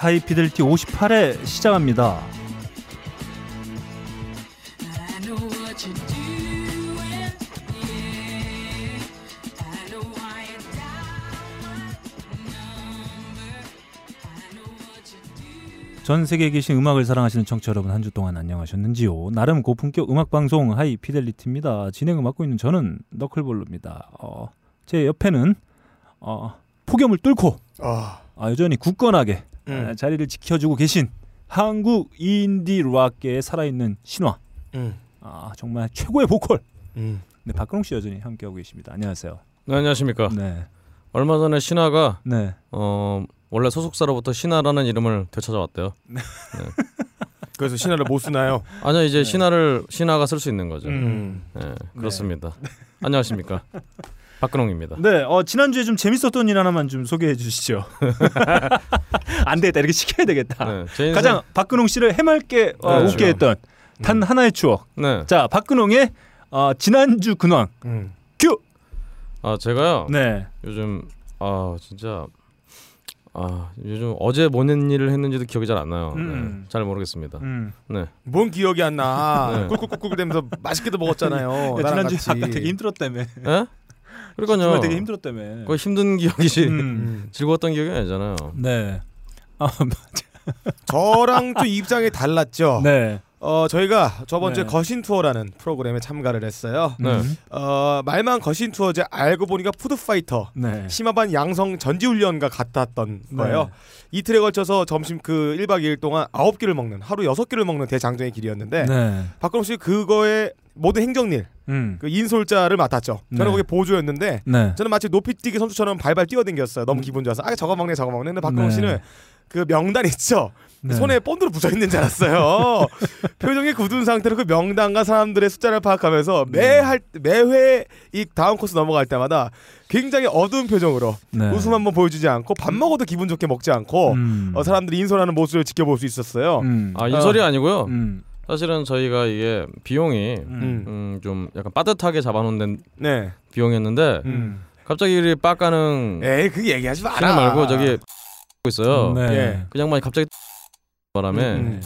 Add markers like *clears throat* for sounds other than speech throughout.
하이피델티 58회 시작합니다. 전 세계에 계신 음악을 사랑하시는 청취자 여러분 한 주 동안 안녕하셨는지요? 나름 고품격 음악 방송 하이 피델리티입니다. 진행을 맡고 있는 저는 너클볼로입니다. 어, 제 옆에는 어, 폭염을 뚫고 아, 아, 여전히 굳건하게 음. 아, 자리를 지켜주고 계신 한국 인디 락계의 살아있는 신화. 음, 아, 정말 최고의 보컬. 음. 네, 박근홍 씨 여전히 함께하고 계십니다. 안녕하세요. 네, 안녕하십니까. 네, 얼마 전에 신화가 네. 어 원래 소속사로부터 신화라는 이름을 되찾아왔대요. *laughs* 그래서 신화를 못 쓰나요? 아니요 이제 신화를 신화가 쓸 수 있는 거죠. 음. 네, 그렇습니다. 안녕하십니까. 박근홍입니다. 네, 어, 지난주에 좀 재밌었던 일 하나만 좀 소개해 주시죠. *laughs* 안 되겠다. 이렇게 시켜야 되겠다. 네, 제 인생, 가장 박근홍 씨를 해맑게 어, 네, 웃게 했던 단 하나의 추억. 네. 자, 박근홍의 어, 지난주 근황 음. 큐. 아 제가요 네. 요즘 아 진짜 아 요즘 어제 뭔 일을 했는지도 기억이 잘 안 나요. 음. 네, 잘 모르겠습니다. 음. 네. 뭔 기억이 안 나? 네. 꿀꿀꿀꿀 대면서 맛있게도 먹었잖아요. 야, 나랑 지난주 같이. 아까 되게 힘들었다며. 예? 정말 그러니까요. 되게 힘들었다며. 그거 힘든 기억이지 음. 음. *laughs* 즐거웠던 기억이 아니잖아요. 네. 아, *laughs* 저랑 또 입장이 달랐죠. 네. 어 저희가 저번 주에 네. 거신 투어라는 프로그램에 참가를 했어요. 네. 음. 어 말만 거신 투어제 알고 보니까 푸드 파이터 네. 심화반 양성 전지 훈련과 같았던 네. 거예요. 이틀에 걸쳐서 점심 그 1박 2일 동안 9끼를 먹는 하루 6끼를 먹는 대장정의 길이었는데 네. 박근홍 씨 그거에 모든 행정일 음. 그 인솔자를 맡았죠. 저는 네. 거기 보조였는데 네. 저는 마치 높이뛰기 선수처럼 발발 뛰어댕겼어요. 너무 기분 좋아서 아 저거 먹네 저거 먹네. 근데 박근홍 네. 씨는 그 명단 있죠. 네. 손에 본드로 붙어 있는 줄 알았어요. *laughs* 표정이 굳은 상태로 그 명단과 사람들의 숫자를 파악하면서 네. 매할 매회 이 다음 코스 넘어갈 때마다 굉장히 어두운 표정으로 네. 웃음 한번 보여주지 않고 밥 먹어도 기분 좋게 먹지 않고 음. 어, 사람들이 인솔하는 모습을 지켜볼 수 있었어요. 음. 아 인설이 아니고요. 음. 사실은 저희가 이게 비용이 음. 음, 좀 약간 빠듯하게 잡아놓은 데 네. 비용이었는데 음. 갑자기 이 빡가는 에이 그 얘기하지 마라. 말고 저기 있어요. 네. 예. 그 양반이 갑자기 바람에 음.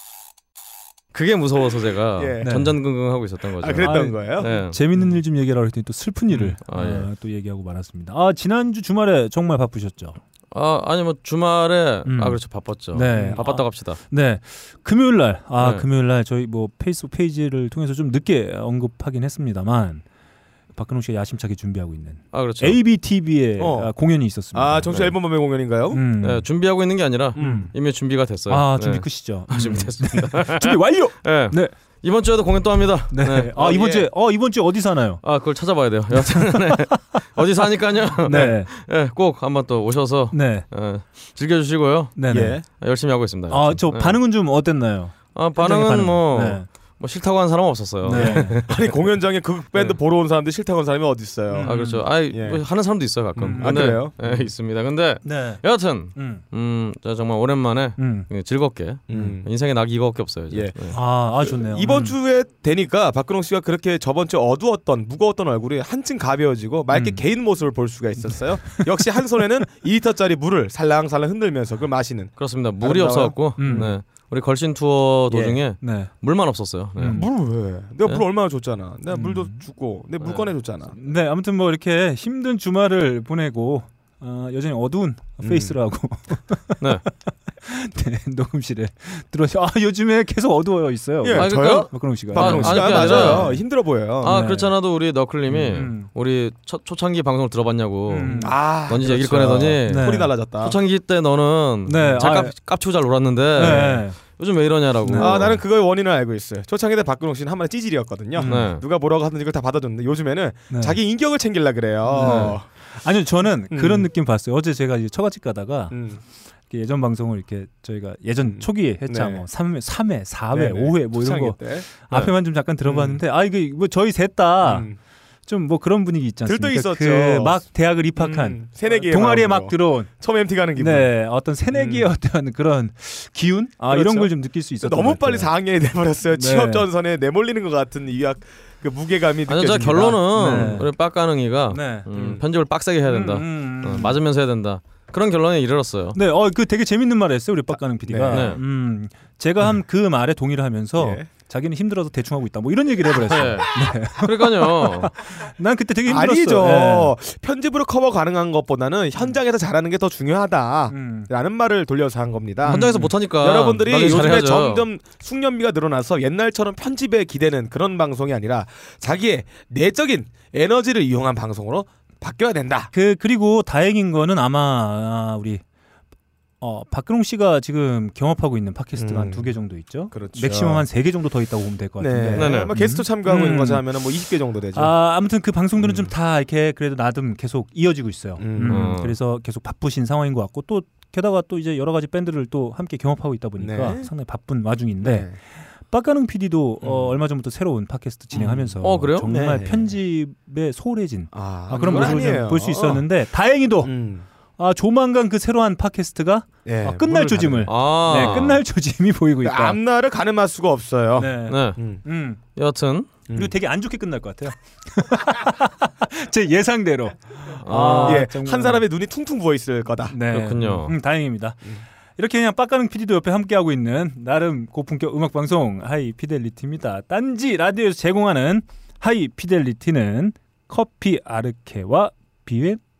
그게 무서워서 제가 *laughs* 예. 네. 전전긍긍 하고 있었던 거죠. 아 그랬던 아이, 거예요? 네. 재밌는 일 좀 얘기하라고 했더니 또 슬픈 일을 음. 아, 예. 어, 또 얘기하고 말았습니다. 아 지난주 주말에 정말 바쁘셨죠. 아 아니 뭐 주말에 음. 아 그렇죠 바빴죠. 네. 바빴다고 합시다. 네, 금요일 날, 아 네. 금요일 날 저희 뭐 페이스북 페이지를 통해서 좀 늦게 언급하긴 했습니다만 박근홍 씨가 야심차게 준비하고 있는 아 그렇죠. ABTV의 어. 공연이 있었습니다. 아 정치 네. 앨범 밤의 공연인가요? 음. 네, 준비하고 있는 게 아니라 음. 이미 준비가 됐어요. 아 네. 준비 끝이죠. 아, 준비됐습니다. *laughs* 준비 완료. *laughs* 네. 네. 이번 주에도 공연 또 합니다. 네. 네. 아 이번 예. 주에 어 이번 주에 어디서 하나요? 아 그걸 찾아봐야 돼요. 여하튼 *laughs* 네. 어디서 하니까요. 네, 네, 꼭 한번 또 오셔서 네, 예, 즐겨주시고요. 네, 네. 예. 열심히 하고 있습니다. 아 여하튼. 저 네. 반응은 좀 어땠나요? 아 반응은 반응. 뭐, 네. 뭐 싫다고 하는 사람은 없었어요. 네. 아니 공연장에 그 밴드 네. 보러 온 사람들 싫다고 하는 사람이 어디 있어요? 음. 아 그렇죠. 아 예. 뭐 하는 사람도 있어요 가끔. 음. 아, 근데, 그래요? 예, 있습니다. 근데 네. 여하튼 음. 음저 정말 오랜만에 음. 예, 즐겁게 음. 인생의 낙이 이거밖에 없어요. 이제. 예. 네. 아, 아 좋네요. 이번 음. 주에 되니까 박근홍 씨가 그렇게 저번 주 어두웠던 무거웠던 얼굴이 한층 가벼워지고 맑게 음. 개인 모습을 볼 수가 있었어요. 역시 한 손에는 *laughs* 2리터짜리 물을 살랑살랑 흔들면서 그걸 마시는. 그렇습니다. 물이? 없어갖고 음. 네. 우리 걸신 투어 예. 도중에 네. 물만 없었어요. 네. 음. 물 왜? 내가 네? 물 얼마나 줬잖아. 내가 음. 물도 주고 내물 네. 꺼내줬잖아. 네, 아무튼 뭐 이렇게 힘든 주말을 보내고 어, 여전히 어두운 음. 페이스를 하고 *laughs* 네. *laughs* 네, 녹음실에 들어오셔. 아 요즘에 계속 어두워 있어요. 예, 아, 저요? 그러니까- 박근홍 씨가. 박근홍 아, 씨가 맞아요. 아니라- 힘들어 보여요. 아 네. 그렇잖아도 우리 너클님이 음. 우리 초, 초창기 방송을 들어봤냐고 음. 아, 넌지 얘기를 그렇죠. 꺼내더니 네. 소리 달라졌다. 초창기 때 너는 네, 잘 아, 깝, 깝치고 잘 놀았는데 네. 요즘 왜 이러냐라고. 네. 아 나는 그거의 원인을 알고 있어요. 초창기 때 박근홍 씨는 한 번에 찌질이었거든요. 음. 네. 누가 뭐라고 하든지 그걸 다 받아줬는데 요즘에는 네. 자기 인격을 챙길라 그래요. 아니요 저는 음. 그런 느낌 봤어요. 어제 제가 이제 처갓집 가다가 음. 예전 방송을 이렇게 저희가 예전 음. 초기에 했자 네. 뭐 3회, 3회, 4회, 네네. 5회 뭐 이런 거 때. 앞에만 좀 잠깐 들어봤는데 아 이게 뭐 저희 셋다 좀 음. 뭐 그런 분위기 있지 않습니까? 들떠 있었죠. 그 막 대학을 입학한 음. 새내기의 동아리에. 막 들어온 처음 MT 가는 기분. 네 어떤 새내기의 음. 어떤 그런 기운 아 이런 그렇죠. 걸좀 느낄 수 있었던 너무 것 빨리 같아요. 4학년이 돼버렸어요. 네. 취업 전선에 내몰리는 것 같은 이학 그 무게감이 아니 느껴집니다. 저 결론은 네. 우리 빡가능이가 네. 음, 음. 편집을 빡세게 해야 된다. 음, 음, 음. 어, 맞으면서 해야 된다. 그런 결론에 이르렀어요. 네, 어, 그 되게 재밌는 말을 했어요, 우리 빡가는 PD가. 네. 음, 제가 한 그 말에 동의를 하면서 예. 자기는 힘들어서 대충 하고 있다. 뭐 이런 얘기를 해버렸어요. 네. *laughs* 그러니까요. *laughs* 난 그때 되게 힘들었어. 아니죠. 예. 편집으로 커버 가능한 것보다는 현장에서 잘하는 게 더 중요하다. 음. 라는 말을 돌려서 한 겁니다. 현장에서 못하니까 여러분들이 요즘에 잘해야죠. 점점 숙련미가 늘어나서 옛날처럼 편집에 기대는 그런 방송이 아니라 자기의 내적인 에너지를 이용한 방송으로 바뀌어야 된다. 그 그리고 다행인 거는 아마 아, 우리 어, 박근홍 씨가 지금 경험하고 있는 팟캐스트가 음. 한두 개 정도 있죠. 그렇죠. 맥시멈 한 세 개 정도 더 있다고 보면 될 것 같은데. 네. 네네. 아마 게스트 참가하고 음. 있는 거지 하면은 뭐 20개 정도 되죠. 아, 아무튼 그 방송들은 음. 좀 다 이렇게 그래도 나름 계속 이어지고 있어요. 음. 음, 음. 그래서 계속 바쁘신 상황인 것 같고 또 게다가 또 이제 여러 가지 밴드를 또 함께 경험하고 있다 보니까 네. 상당히 바쁜 와중인데 네. 빡가능 PD도 어, 음. 얼마 전부터 새로운 팟캐스트 진행하면서 어, 그래요? 정말 네. 편집에 소홀해진 아, 아, 그런 모습을 아니에요. 볼수 있었는데 다행히도 음. 아, 조만간 그 새로운 팟캐스트가 예, 아, 끝날 조짐을 아, 네, 끝날 조짐이 보이고. 있다. 앞날을 가늠할 수가 없어요. 네. 네. 음. 음. 여하튼 음. 그리고 되게 안 좋게 끝날 것 같아요. *laughs* 제 예상대로. 아, 예, 정말. 한 사람의 눈이 퉁퉁 부어 있을 거다. 네. 그렇군요. 음, 다행입니다. 음. 이렇게 그냥 빡가는 PD도 옆에 함께 하고 있는 나름 고품격 음악 방송 하이 피델리티입니다. 딴지 라디오에서 제공하는 하이 피델리티는 커피 아르케와 비웬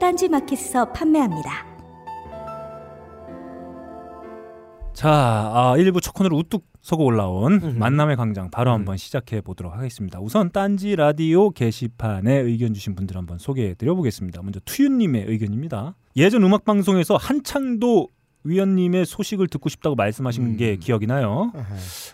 딴지 마켓에서 판매합니다. 자, 아, 1부 첫 코너로 우뚝 서고 올라온 음흠. 만남의 광장 바로 한번 시작해 보도록 하겠습니다. 우선 딴지 라디오 게시판에 의견 주신 분들 한번 소개해 드려 보겠습니다. 먼저 투윤님의 의견입니다. 예전 음악 방송에서 한창도 위원님의 소식을 듣고 싶다고 말씀하신 음. 게 기억이 나요.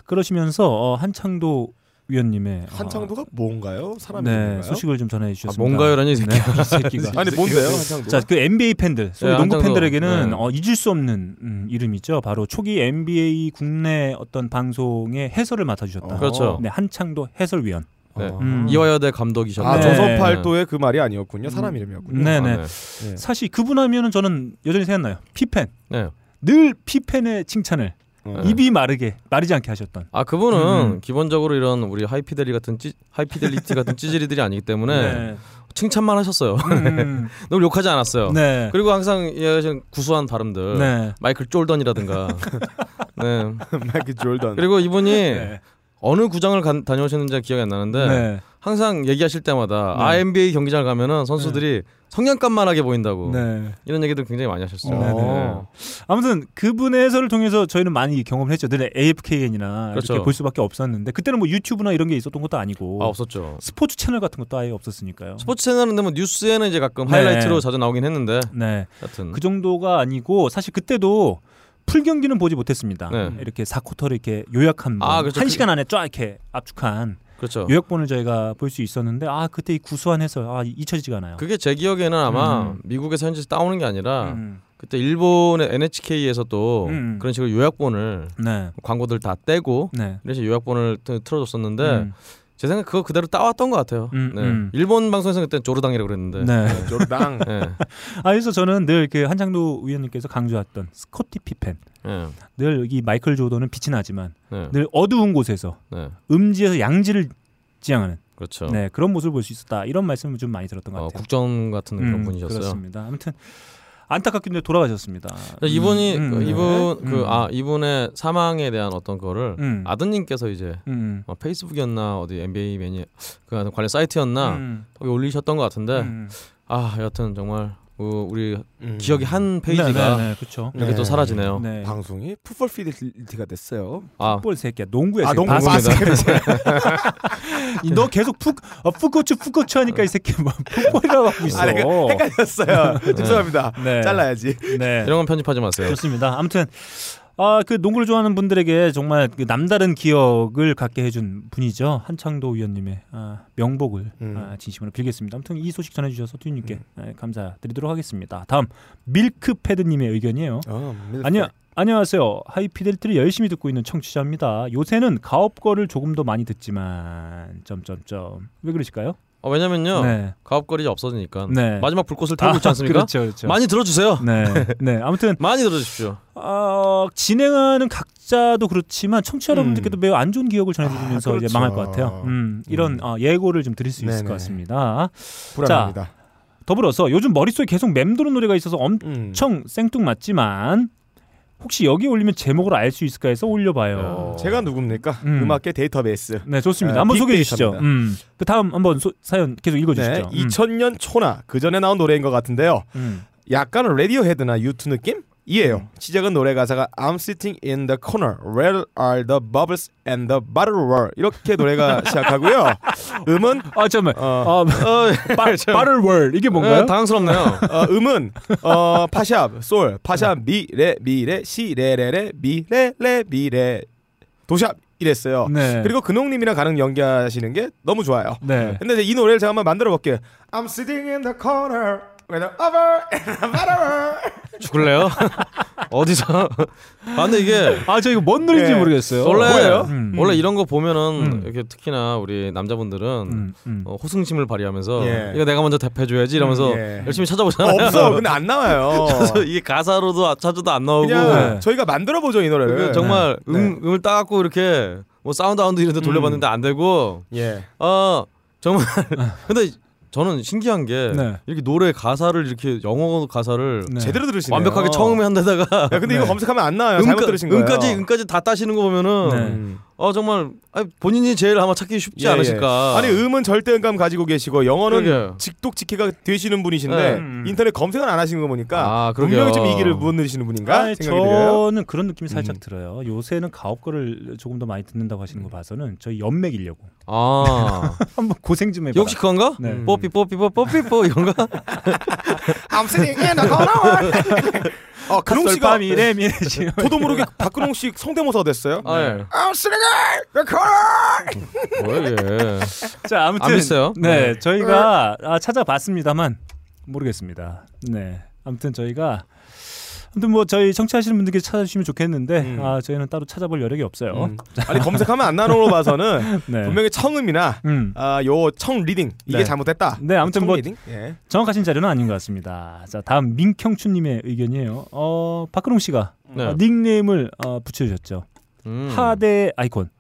그러시면서 어, 한창도 위원님의 한창도가 뭔가요? 어, 사람이 네, 뭔가요? 소식을 전해 주셨습니다. 아, 뭔가요라니, 이 새끼야. 네, 이 새끼가. *laughs* 아니 뭔데요, 한창도? 자, 그 NBA 팬들, 소위 네, 농구 한창도. 팬들에게는 네. 어, 잊을 수 없는 음, 이름이죠. 바로 초기 NBA 국내 어떤 방송의 해설을 맡아 주셨다. 어. 그렇죠. 네, 한창도 해설위원. 네. 음. 이화여대 감독이셨다. 아 네. 조선팔도의 그 말이 아니었군요. 사람 이름이었군요. 네, 아, 네. 네. 사실 그분 하면은 저는 여전히 생각나요. 피펜. 네. 늘 피펜의 칭찬을 어. 입이 마르게 마르지 않게 하셨던. 아 그분은 음. 기본적으로 이런 우리 하이피델리 같은 찌, 하이피델리티 같은 *laughs* 찌질이들이 아니기 때문에 네. 칭찬만 하셨어요. 음, *laughs* 너무 욕하지 않았어요. 네. 그리고 항상 이야기하신 구수한 발음들, 네. 마이클 졸던이라든가. *laughs* 네. 마이클 졸던. 그리고 이분이 네. 어느 구장을 간- 다녀오셨는지 기억이 안 나는데 네. 항상 얘기하실 때마다 네. 아 NBA 경기장 가면은 선수들이 성냥감만하게 보인다고 네. 이런 얘기들 굉장히 많이 하셨어요. 네, 네. 아무튼 그분의 해설을 통해서 저희는 많이 경험을 했죠. 늘 AFKN이나 그렇죠. 이렇게 볼 수밖에 없었는데 그때는 뭐 유튜브나 이런 게 있었던 것도 아니고 아 없었죠. 스포츠 채널 같은 것도 아예 없었으니까요. 스포츠 채널은 뭐 뉴스에는 이제 가끔 네. 하이라이트로 자주 나오긴 했는데 네, 하여튼 그 정도가 아니고 사실 그때도 풀 경기는 보지 못했습니다. 네. 이렇게 4쿼터를 이렇게 요약한 아, 번, 그렇죠. 한 그- 시간 안에 쫙 이렇게 압축한 그렇죠. 요약본을 저희가 볼 수 있었는데 아 그때 이 구수한 해설 아 잊혀지지가 않아요. 그게 제 기억에는 아마 음. 미국에서 현지 따오는 게 아니라 음, 그때 일본의 NHK에서 또 음. 그런 식으로 요약본을 네, 광고들 다 떼고 네. 이런 식으로 요약본을 트- 틀어줬었는데 음, 제 생각 그거 그대로 따왔던 것 같아요. 음, 네. 음. 일본 방송에서 그때 조르당이라고 그랬는데. 네. 졸당. *laughs* 네. 아 그래서 저는 늘 그 한창도 위원님께서 강조했던 스코티 피펜 네. 늘 이 마이클 조던은 빛이 나지만 네. 늘 어두운 곳에서 네. 음지에서 양지를 지향하는 그렇죠. 네, 그런 모습을 볼 수 있었다 이런 말씀을 좀 많이 들었던 것 어, 같아요. 국정 같은 그런 음, 분이셨어요. 그렇습니다. 아무튼 안타깝게도 돌아가셨습니다. 이분이 음, 그 음, 이분 네. 그 음. 아 이분의 사망에 대한 어떤 거를 음. 아드님께서 이제 음, 어, 페이스북이었나 어디 NBA 매니 그 관련 사이트였나 음, 거기 올리셨던 것 같은데 음. 아 여하튼 정말 그 우리 음. 기억의 한 페이지가 네, 네, 네, 그렇죠. 이렇게 또 네. 사라지네요. 네. 방송이 풋볼 피델리티가 됐어요. 아 풋볼 새끼야 농구야. 아, 새끼. 농구 바스켓. *laughs* 너 계속 푹 어, 풋고추 풋고추 하니까 이 새끼 뭐 풋볼이라고 하고 있어. 아, 헷갈렸어요. *laughs* 죄송합니다. 네. 잘라야지. 네. 이런 건 편집하지 마세요. 좋습니다. 아무튼 아, 그 농구를 좋아하는 분들에게 정말 그 남다른 기억을 갖게 해준 분이죠. 한창도 위원님의 아, 명복을 음. 아, 진심으로 빌겠습니다. 아무튼 이 소식 전해주셔서 튜님께 아, 감사드리도록 하겠습니다. 다음 밀크패드님의 의견이에요. 어. 안녕 안녕하세요. 하이피델리티를 열심히 듣고 있는 청취자입니다. 요새는 가업거를 조금 더 많이 듣지만 점점점 왜 그러실까요? 어, 왜냐면요 네. 가업거리 없어지니까 네. 마지막 불꽃을 태우고 있지 않습니까? 그렇죠, 그렇죠. 많이 들어주세요. 네, 네. 아무튼 *laughs* 많이 들어주십시오. 어, 진행하는 각자도 그렇지만 청취자 음. 여러분들께도 매우 안 좋은 기억을 전해드리면서 아, 이제 그렇죠. 망할 것 같아요. 음, 이런 음. 어, 예고를 좀 드릴 수 있을 네네. 것 같습니다. 불안합니다. 더불어서 요즘 머릿속에 계속 맴도는 노래가 있어서 음. 엄청 생뚱맞지만 혹시 여기 올리면 제목을 알 수 있을까 해서 올려봐요. 제가 누굽니까? 음. 음. 악계 데이터베이스. 네 좋습니다. 아, 한번 소개해 주시죠. 음. 그 다음 한번 소- 사연 계속 읽어주시죠. 네, 음. 2000년 초나 그 전에 나온 노래인 것 같은데요. 음. 약간 Radiohead나 U2 느낌? 이에요. 시작은 노래 가사가 I'm sitting in the corner. Where are the bubbles and the bottle were? 이렇게 노래가 *laughs* 시작하고요. 음은 아 잠깐만. 어, 아, 빠, 빠를 월 이게 뭔가요? 네, 당황스럽네요. 어, 음은 어, 파샵, 솔, 파샵, 미, 레, 미, 레, 시, 레, 레, 레, 미, 레, 레, 미, 레, 도샵 이랬어요. 네. 그리고 근홍님이랑 가능 연기하시는 게 너무 좋아요. 네. 근데 이 노래를 제가 한번 만들어 볼게요. I'm sitting in the corner the over and bottle. 죽을래요? *laughs* 어디서? 아 근데 이게 아 저 이거 뭔 노래인지 예. 모르겠어요. 원래 뭐예요? 음. 원래 이런 거 보면은 음. 이렇게 특히나 우리 남자분들은 음, 음. 어, 호승심을 발휘하면서 예. 이거 내가 먼저 답해줘야지 이러면서 음, 예. 열심히 찾아보잖아요. 없어. 근데 안 나와요. *laughs* 그래서 이게 가사로도 찾아도 안 나오고 그냥 네. 저희가 만들어 보죠 이 노래를. 그 정말 네. 음, 음을 따갖고 이렇게 뭐 SoundHound 이런 데 돌려봤는데 안 되고 예. 어 정말 근데 저는 신기한 게 네. 이렇게 노래 가사를 이렇게 영어 가사를 네. 제대로 들으시네요. 완벽하게 처음에 한 데다가 야, 근데 이거 네. 검색하면 안 나와요. 잘못 음까- 들으신 거예요. 음까지 음까지 다 따시는 거 보면은 네. 음. 어 정말 아니, 본인이 제일 아마 찾기 쉽지 예, 않으실까. 예. 아니 음은 절대음감 가지고 계시고 영어는 그러게요. 직독직해가 되시는 분이신데 네. 음. 인터넷 검색을 안 하시는 거 보니까 아. 분명히 좀 이 길을 못 누리시는 분인가 아니, 생각이 들어요. 저는 그런 느낌이 살짝 음. 들어요. 요새는 가업 거를 조금 더 많이 듣는다고 하시는 거 봐서는 저희 엿 먹이려고 아 *laughs* 한번 고생 좀 해봐. 역시 그건가? 네. 음. 뽀삐 뽀삐 뽀 뽀삐 뽀 이건가? I'm sitting in the corner. 어, 근홍 씨가 미래 미래 지 저도 모르게 박근홍 씨 성대모사 됐어요. 아 예. The corner. 뭐야 이게? *laughs* 자 아무튼 안 비싸요? 네, 네. 저희가 아, 찾아봤습니다만 모르겠습니다. 네 아무튼 저희가 아무튼 뭐 저희 청취하시는 분들께 찾아주시면 좋겠는데 음. 아 저희는 따로 찾아볼 여력이 없어요. 음. 아니 검색하면 안 나오는 걸로 봐서는 *laughs* 네. 분명히 청음이나 음. 아, 요청 리딩 이게 네. 잘못됐다. 네, 아무튼 청뭐 리딩? 예. 정확하신 자료는 아닌 것 같습니다. 자 다음 민경춘님의 의견이에요. 어 박근홍 씨가 네. 어, 닉네임을 어, 붙여주셨죠. 음. 하대 아이콘.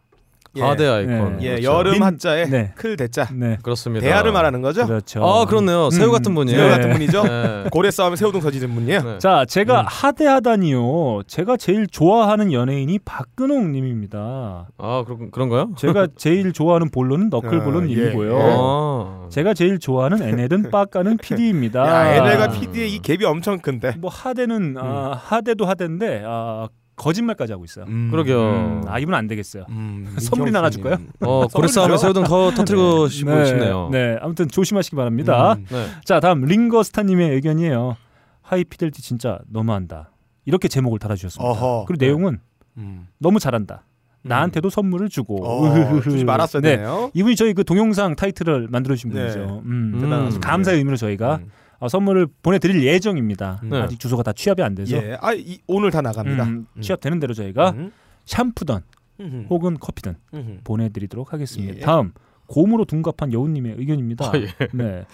예. 하대 아이콘. 네. 예, 그렇죠. 여름 민- 한자에 네. 클 대자. 네. 그렇습니다. 대하를 말하는 거죠? 그렇죠. 아 그렇네요. 새우 음, 같은 분이에요. 새우 네. 같은 분이죠. 네. 고래 싸움에 새우등 터지는 분이에요. 네. 자, 제가 음. 하대하다니요. 제가 제일 좋아하는 연예인이 박근홍 님입니다. 아 그런 그런가요? 제가 *laughs* 제일 좋아하는 볼로는 너클볼로 어, 예. 님이고요. 아. 제가 제일 좋아하는 NL은 빠까는 PD입니다. 야, NL과 PD의 이 갭이 엄청 큰데. 뭐 하대는 아, 하대도 하대인데 아, 거짓말까지 하고 있어요. 음. 그러게요. 음, 아 이분 안 되겠어요. 음, *laughs* 선물이나 하나 줄까요? 어 고래 싸움에 새우등 더 *laughs* 터트리고 싶고 싶네요. 네, 아무튼 조심하시기 바랍니다. 음. 네. 자, 다음 링거스타님의 의견이에요. 하이피델티 진짜 너무한다. 이렇게 제목을 달아주셨습니다. 어허. 그리고 내용은 음. 너무 잘한다. 나한테도 선물을 주고 어. 주지 말았어야 네. 되네요. 이분이 저희 그 동영상 타이틀을 만들어 주신 네. 분이죠. 음. 대단하십니다. 감사의 의미로 저희가 음. 어, 선물을 보내드릴 예정입니다. 음. 네. 아직 주소가 다 취합이 안 돼서 예, 아 이, 오늘 다 나갑니다. 음, 음. 취합되는 대로 저희가 음. 샴푸든 음. 혹은 커피든 음. 보내드리도록 하겠습니다. 예. 다음 곰으로 둔갑한 여우님의 의견입니다. 아, 예. 네,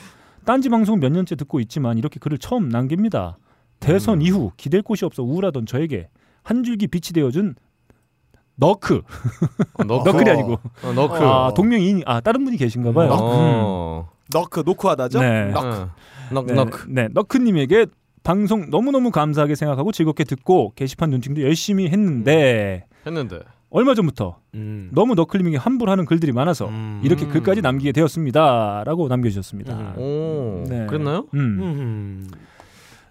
딴지 방송 몇 년째 듣고 있지만 이렇게 글을 처음 남깁니다. 대선 음. 이후 기댈 곳이 없어 우울하던 저에게 한 줄기 빛이 되어준 너크 어, 너크. 너클이 아니고 어, 너크. 아 동명이인 아 다른 분이 계신가봐요. 어. 너크 노크하다죠? 네. 너크. 어. 너, 네. 네, 너크님에게 방송 너무너무 감사하게 생각하고 즐겁게 듣고 게시판 눈팅도 열심히 했는데 했는데. 얼마 전부터 음. 너무 너클님에게 함부로 하는 글들이 많아서 음. 이렇게 음. 글까지 남기게 되었습니다라고 남겨주셨습니다. 음. 오. 네. 그랬나요? 음. 음.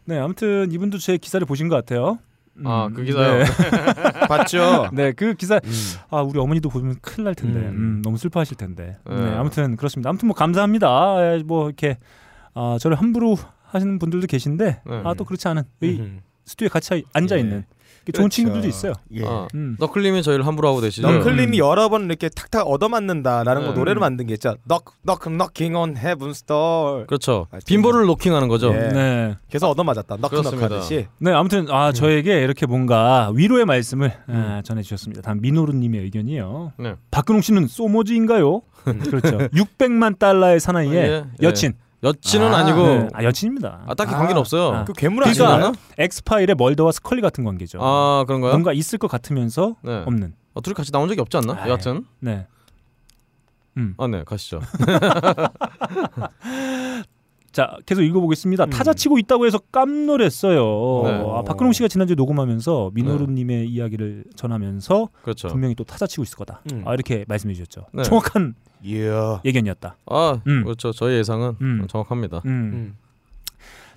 네, 아무튼 이분도 제 기사를 보신 것 같아요. 음, 아, 그 기사요? 네, *laughs* 봤죠? 네, 그 기사 음. 아 우리 어머니도 보면 큰일 날 텐데, 음. 음, 너무 슬퍼하실 텐데. 네. 네. 아무튼 그렇습니다. 아무튼 뭐 감사합니다. 예, 뭐 이렇게 아 저를 함부로 하시는 분들도 계신데 네. 아또 그렇지 않은 이 음. 스튜디오에 같이 앉아 있는 좋은 그렇죠. 친구들도 있어요. 예. 아, 음. 너클님이 저희를 함부로 하고 계시죠. 너클림이 음. 여러 번 이렇게 탁탁 얻어맞는다라는 거 네. 노래를 만든 게 있죠. Knock, knocking on heaven's door. 그렇죠. 아, 빈볼을 로킹하는 거죠. 예. 네. 그래서 얻어맞았다. 그렇습니다. 하듯이. 네, 아무튼 아 저에게 이렇게 뭔가 위로의 말씀을 아, 전해 주셨습니다. 다음 민호루 님의 의견이요. 네. 박근홍 씨는 소모지인가요? *laughs* 그렇죠. 600만 달러의 사나이의 예, 예. 여친. 여친은 아, 아, 니고 네. 아 여친입니다. 아, 딱히 아, 관계는 없어요. 아. 그 괴물 아니야? 엑스파일의 멀더와 스컬리 같은 관계죠. 아 그런가요? 뭔가 있을 것 같으면서 네. 없는. 어, 둘이 같이 나온 적이 없지 않나? 아이. 여하튼. 네. 음. 아 네 가시죠. *laughs* *laughs* 자, 계속 읽어보겠습니다. 음. 타자 치고 있다고 해서 깜놀했어요. 네. 아, 박근홍 씨가 지난주에 녹음하면서 민호루님의 이야기를 전하면서 그렇죠. 분명히 또 타자 치고 있을 거다. 음. 아, 이렇게 말씀해 주셨죠. 네. 정확한 이야. 예견이었다. 아 음. 그렇죠. 저희 예상은 음. 정확합니다. 음. 음.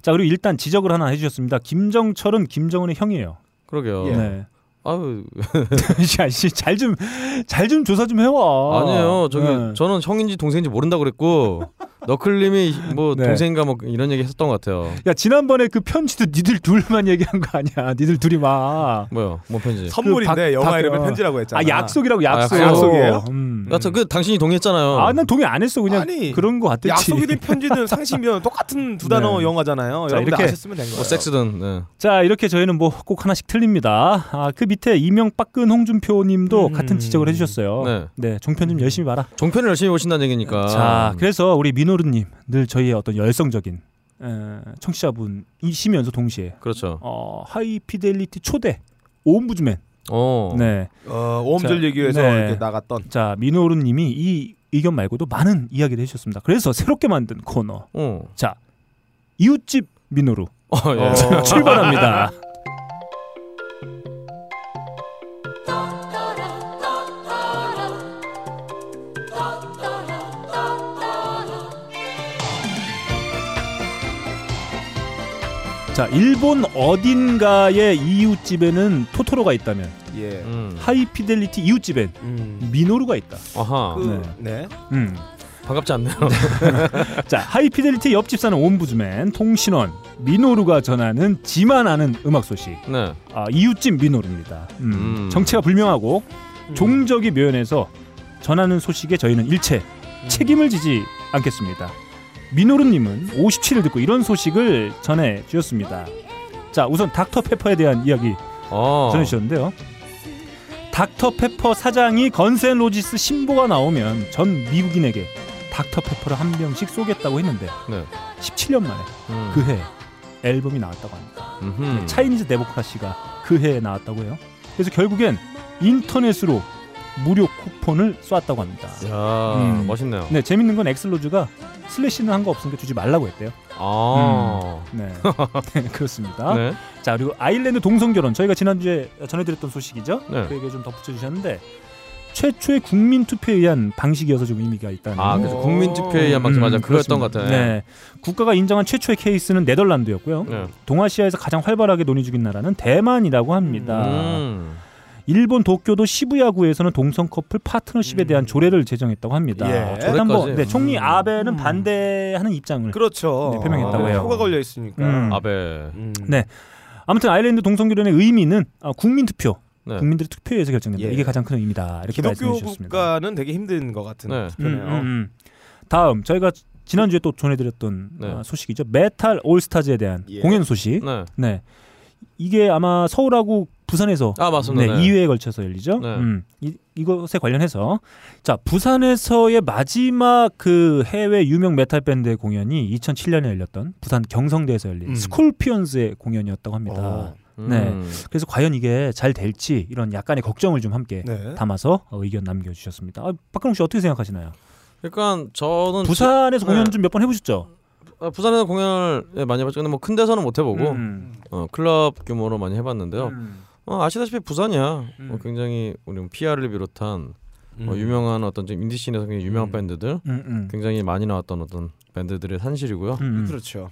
자, 그리고 일단 지적을 하나 해주셨습니다. 김정철은 김정은의 형이에요. 그러게요. 예. 네. 아유 *laughs* 잘좀 잘좀 조사 좀 해와. 아니에요. 저기 네. 저는 형인지 동생인지 모른다 그랬고 *laughs* 너클님이 뭐 네. 동생인가 뭐 이런 얘기 했었던 것 같아요. 야 지난번에 그 편지도 니들 둘만 얘기한 거 아니야? 니들 둘이 막. 뭐요? 뭔 편지? 선물인데 박- 영화 박- 이름에 어. 편지라고 했잖아. 아 약속이라고 약속. 아, 약속이에요? 음. 여하튼 그 당신이 동의했잖아요. 아, 난 동의 안 했어. 그냥 아니, 그런 거 같았지. 약속이든 편지든 *laughs* 상심이든 똑같은 두 단어 네. 영화잖아요. 자, 이렇게 아셨으면 된 거예요. 뭐 섹스든 네. 자, 이렇게 저희는 뭐 꼭 하나씩 틀립니다. 아, 그 밑에 이명 빠끈 홍준표 님도 음. 같은 지적을 해 주셨어요. 네. 네, 종편 좀 열심히 봐라. 종편을 열심히 보신다는 얘기니까. 자, 그래서 우리 민호 르님 늘 저희의 어떤 열성적인 에, 청취자분이시면서 동시에 그렇죠. 어, 하이피델리티 초대 오음부주맨. 어. 네. 어, 오음절 자, 얘기에서 네. 이렇게 나갔던 자, 민호르 님이 이 의견 말고도 많은 이야기를 해 주셨습니다. 그래서 새롭게 만든 코너. 어. 자, 이웃집 민호루 어, 예. 어. *laughs* 출발합니다. 자, 일본 어딘가의 이웃집에는 토토로가 있다면 예. 음. 하이피델리티 이웃집엔 음. 미노루가 있다. 아하. 그, 네. 음. 반갑지 않네요. *laughs* 자, 하이피델리티 옆집 사는 옴부즈맨 통신원 미노루가 전하는 지만 아는 음악 소식. 네. 아, 이웃집 미노루입니다. 음. 음. 정체가 불명하고 음. 종적이 묘연해서 전하는 소식에 저희는 일체 음. 책임을 지지 않겠습니다. 미노루님은 57일 듣고 이런 소식을 전해 주셨습니다. 자, 우선 닥터 페퍼에 대한 이야기 어. 전해 주셨는데요. Dr Pepper 사장이 Guns N' Roses 신보가 나오면 전 미국인에게 Dr Pepper를 한 병씩 쏘겠다고 했는데 네. 17년 만에 음. 그해 앨범이 나왔다고 합니다. 음흠. Chinese Democracy가 그 해에 나왔다고 해요. 그래서 결국엔 인터넷으로 무료 쿠폰을 쐈다고 합니다. 야, 음. 멋있네요. 네, 재밌는 건 Axl Rose가 Slash는 한 거 없으니까 주지 말라고 했대요. 아. 네, *laughs* 네, 그렇습니다. 네. 자 그리고 아일랜드 동성 결혼 저희가 지난주에 전해드렸던 소식이죠. 네. 그 얘기 좀 덧붙여 주셨는데 최초의 국민 투표에 의한 방식이어서 좀 의미가 있다는. 아, 그래서 국민 투표에 의한 방식 맞아. 그거였던 것 같아. 네, 국가가 인정한 최초의 케이스는 네덜란드였고요. 네. 동아시아에서 가장 활발하게 논의 중인 나라는 대만이라고 합니다. 음. 일본 도쿄도 시부야구에서는 동성 커플 파트너십에 대한 조례를 제정했다고 합니다. 예. 뭐 조례까지? 네, 총리 음. 아베는 음. 반대하는 입장을. 그렇죠. 네, 표명했다고 해요. 표가 걸려 있으니까. 음. 아베. 음. 네. 아무튼 아일랜드 동성 결혼의 의미는 아, 국민 투표, 네. 국민들의 투표에서 결정된다. 예. 이게 가장 큰 의미다. 이렇게 말씀해 기독교 주셨습니다. 국가는 되게 힘든 것 같은 네. 음, 투표네요. 음, 음. 다음 저희가 지난주에 또 전해드렸던 네. 아, 소식이죠. Metal All Stars에 대한 예. 공연 소식. 네. 네. 이게 아마 서울하고 부산에서 아, 맞습니다. 네, 네. 2회에 걸쳐서 열리죠. 네. 음, 이, 이것에 관련해서 자 부산에서의 마지막 그 해외 유명 메탈 밴드의 공연이 2007년에 열렸던 부산 경성대에서 열린 음. Scorpions의 공연이었다고 합니다. 어. 네. 음. 그래서 과연 이게 잘 될지 이런 약간의 걱정을 좀 함께 네. 담아서 어, 의견 남겨주셨습니다. 아, 박근홍 씨 어떻게 생각하시나요? 그러니까 저는 부산에서 네. 공연 좀 몇 번 해보셨죠? 아, 부산에서 공연을 예, 많이 해봤죠. 근데 뭐 큰 데서는 못 해보고 음. 어, 클럽 규모로 많이 해봤는데요. 음. 어, 아시다시피 부산이야. 음. 어, 굉장히 우리 피아를 비롯한 음. 어, 유명한 어떤 좀 인디 scene에서 굉장히 유명한 음. 밴드들 음, 음. 굉장히 많이 나왔던 어떤 밴드들의 산실이고요. 음, 음. 그렇죠.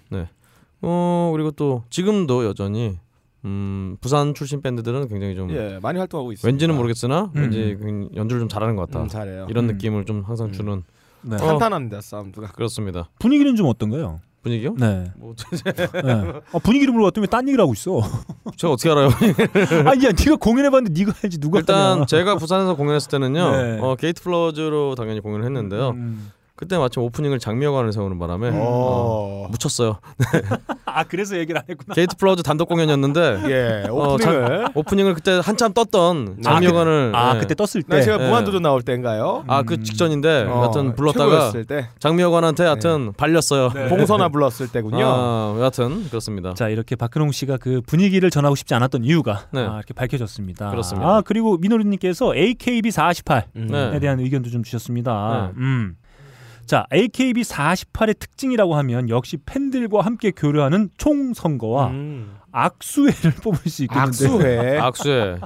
어 그리고 또 지금도 여전히 음, 부산 출신 밴드들은 굉장히 좀 예, 많이 활동하고 있습니다. 왠지는 모르겠으나 음. 왠지 그 연주를 좀 잘하는 것 같다. 음, 잘해요. 이런 음. 느낌을 좀 항상 음. 주는 네. 어. 탄탄합니다 사운드가. 그렇습니다. 분위기는 좀 어떤가요? 분위기요? 네. 뭐 네. 아, 분위기를 물어봤더니 왜 딴 얘기를 하고 있어? *laughs* 제가 어떻게 알아요? *laughs* 아니야, 네가 공연해봤는데 네가 해야지 누가 일단 하냐. 제가 부산에서 공연했을 때는요. 네. 어, Gate Flowers로 당연히 공연을 했는데요. 음. 그때 마침 오프닝을 장미여관을 세우는 바람에 어, 어. 묻혔어요. *laughs* 아 그래서 얘기를 안 했구나. 게이트 플러즈 단독 공연이었는데 *laughs* 예, 어, 오프닝을. 오프닝을 그때 한참 떴던 장미여관을 아 네. 그때 떴을 때. 나 제가 네. 무한도전 나올 때인가요? 아 그 음. 직전인데 어, 여하튼 불렀다가 때 장미여관한테 하여튼 발렸어요. 네. 봉선아 *laughs* 불렀을 때군요. 아, 여하튼 그렇습니다. 자 이렇게 박근홍 씨가 그 분위기를 전하고 싶지 않았던 이유가 네. 아, 이렇게 밝혀졌습니다. 그렇습니다. 아 그리고 민호리님께서 AKB 48에 음. 네. 대한 의견도 좀 주셨습니다. 네. 음. 자 AKB 48의 특징이라고 하면 역시 팬들과 함께 교류하는 총선거와 음. 악수회를 *laughs* 뽑을 수 있겠는데 악수회. *laughs* 악수에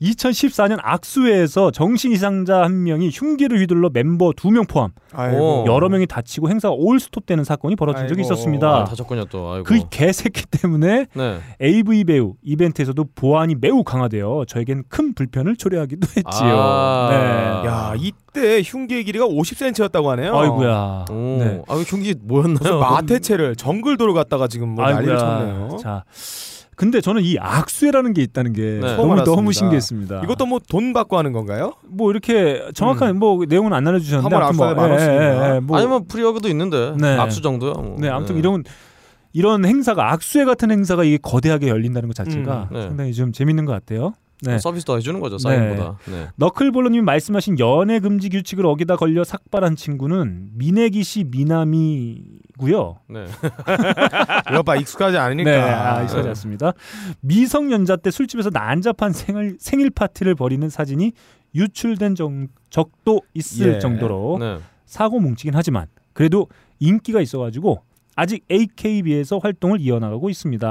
2014년 악수회에서 정신 이상자 한 명이 흉기를 휘둘러 멤버 두 명 포함 아이고. 여러 명이 다치고 행사가 올스톱되는 사건이 벌어진 적이 아이고. 있었습니다. 아, 다쳤군요 또. 아이고. 그 개새끼 때문에 네. AV 배우 이벤트에서도 보안이 매우 강화되어 저에겐 큰 불편을 초래하기도 했지요. 아. 네. 야 이때 흉기의 길이가 50cm였다고 하네요. 아이고야. 오. 네. 아, 왜 흉기 뭐였나요? 마태채를 정글도로 갔다가 지금 뭐 난리를 쳤네요. 자, 근데 저는 이 악수회라는 게 있다는 게 네. 너무 처음 너무 알았습니다. 신기했습니다. 이것도 뭐 돈 받고 하는 건가요? 뭐 이렇게 정확한 뭐 내용은 안 알려주셨는데 아무튼 뭐, 악수하면 만 원씩이나. 뭐, 아니면 프리어그도 있는데 네. 악수 정도요. 뭐. 네 아무튼 네. 이런 이런 행사가 악수회 같은 행사가 이게 거대하게 열린다는 것 자체가 음, 네. 상당히 좀 재밌는 것 같아요. 네. 서비스도 해주는 거죠 사인보다. 네. 너클볼러님이 말씀하신 연애 금지 규칙을 어기다 걸려 삭발한 친구는 미네기 씨 미남이고요. 네. *laughs* 이거 봐 익숙하지 않으니까. 네, 아, 익숙하지 않습니다. 미성년자 때 술집에서 난잡한 생일, 생일 파티를 벌이는 사진이 유출된 정- 적도 있을 예. 정도로 네. 사고 뭉치긴 하지만 그래도 인기가 있어가지고 아직 AKB에서 활동을 이어나가고 있습니다.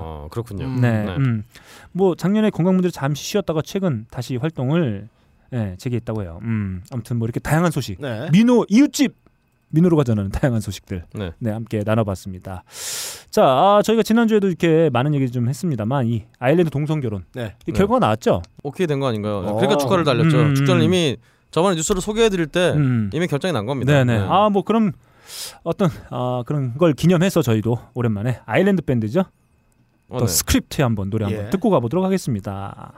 어 그렇군요. 음. 네, 네. 음. 뭐 작년에 건강 문제로 잠시 쉬었다가 최근 다시 활동을 예, 재개했다고 해요. 음, 아무튼 뭐 이렇게 다양한 소식, 네. 민호 이웃집 민호로가 전하는 다양한 소식들, 네. 네, 함께 나눠봤습니다. 자, 아, 저희가 지난주에도 이렇게 많은 얘기 좀 했습니다만 이 아일랜드 동성 결혼 네. 이 결과가 나왔죠. 오케이 된 거 아닌가요? 어. 그러니까 축하를 달렸죠. 음, 축전을 음. 이미 저번에 뉴스를 소개해드릴 때 음. 이미 결정이 난 겁니다. 네네. 아, 뭐 그럼 어떤 아, 그런 걸 기념해서 저희도 오랜만에 아일랜드 밴드죠. 어, 또 네. 스크립트 한번 노래 한번 예. 듣고 가보도록 하겠습니다.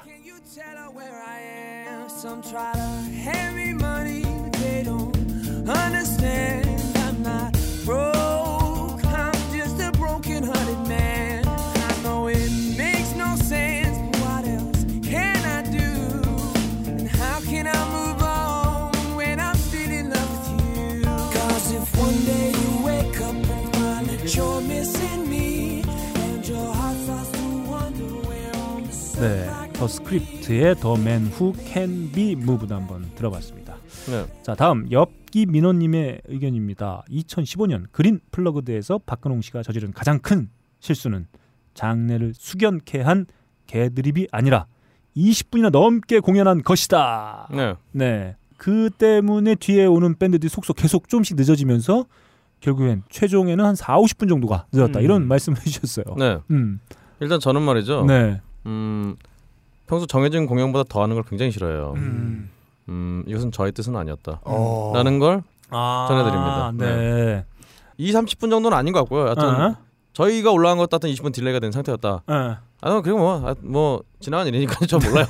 더 스크립트의 The Man Who Can Be Moved 한번 들어봤습니다. 네. 자, 다음 엽기민원님의 의견입니다. 2015년 Green Plugged에서 박근홍 씨가 저지른 가장 큰 실수는 장내를 숙연케 한 개드립이 아니라 20분이나 넘게 공연한 것이다. 네. 네, 그 때문에 뒤에 오는 밴드들이 속속 계속 좀씩 늦어지면서 결국엔 최종에는 한 4, 50분 정도가 늦었다. 음. 이런 말씀을 해 주셨어요. 네. 음, 일단 저는 말이죠. 네. 음, 평소 정해진 공연보다 더 하는 걸 굉장히 싫어해요. 음. 음, 이것은 저의 뜻은 아니었다. 어. 라는 걸 아, 전해드립니다. 네. 2, 30분 정도는 아닌 것 같고요. 하여튼 어? 저희가 올라간 것 같은 20분 딜레이가 된 상태였다. 어. 아, 그리고 뭐, 아, 뭐 지나간 일이니까 저 *laughs* 몰라요.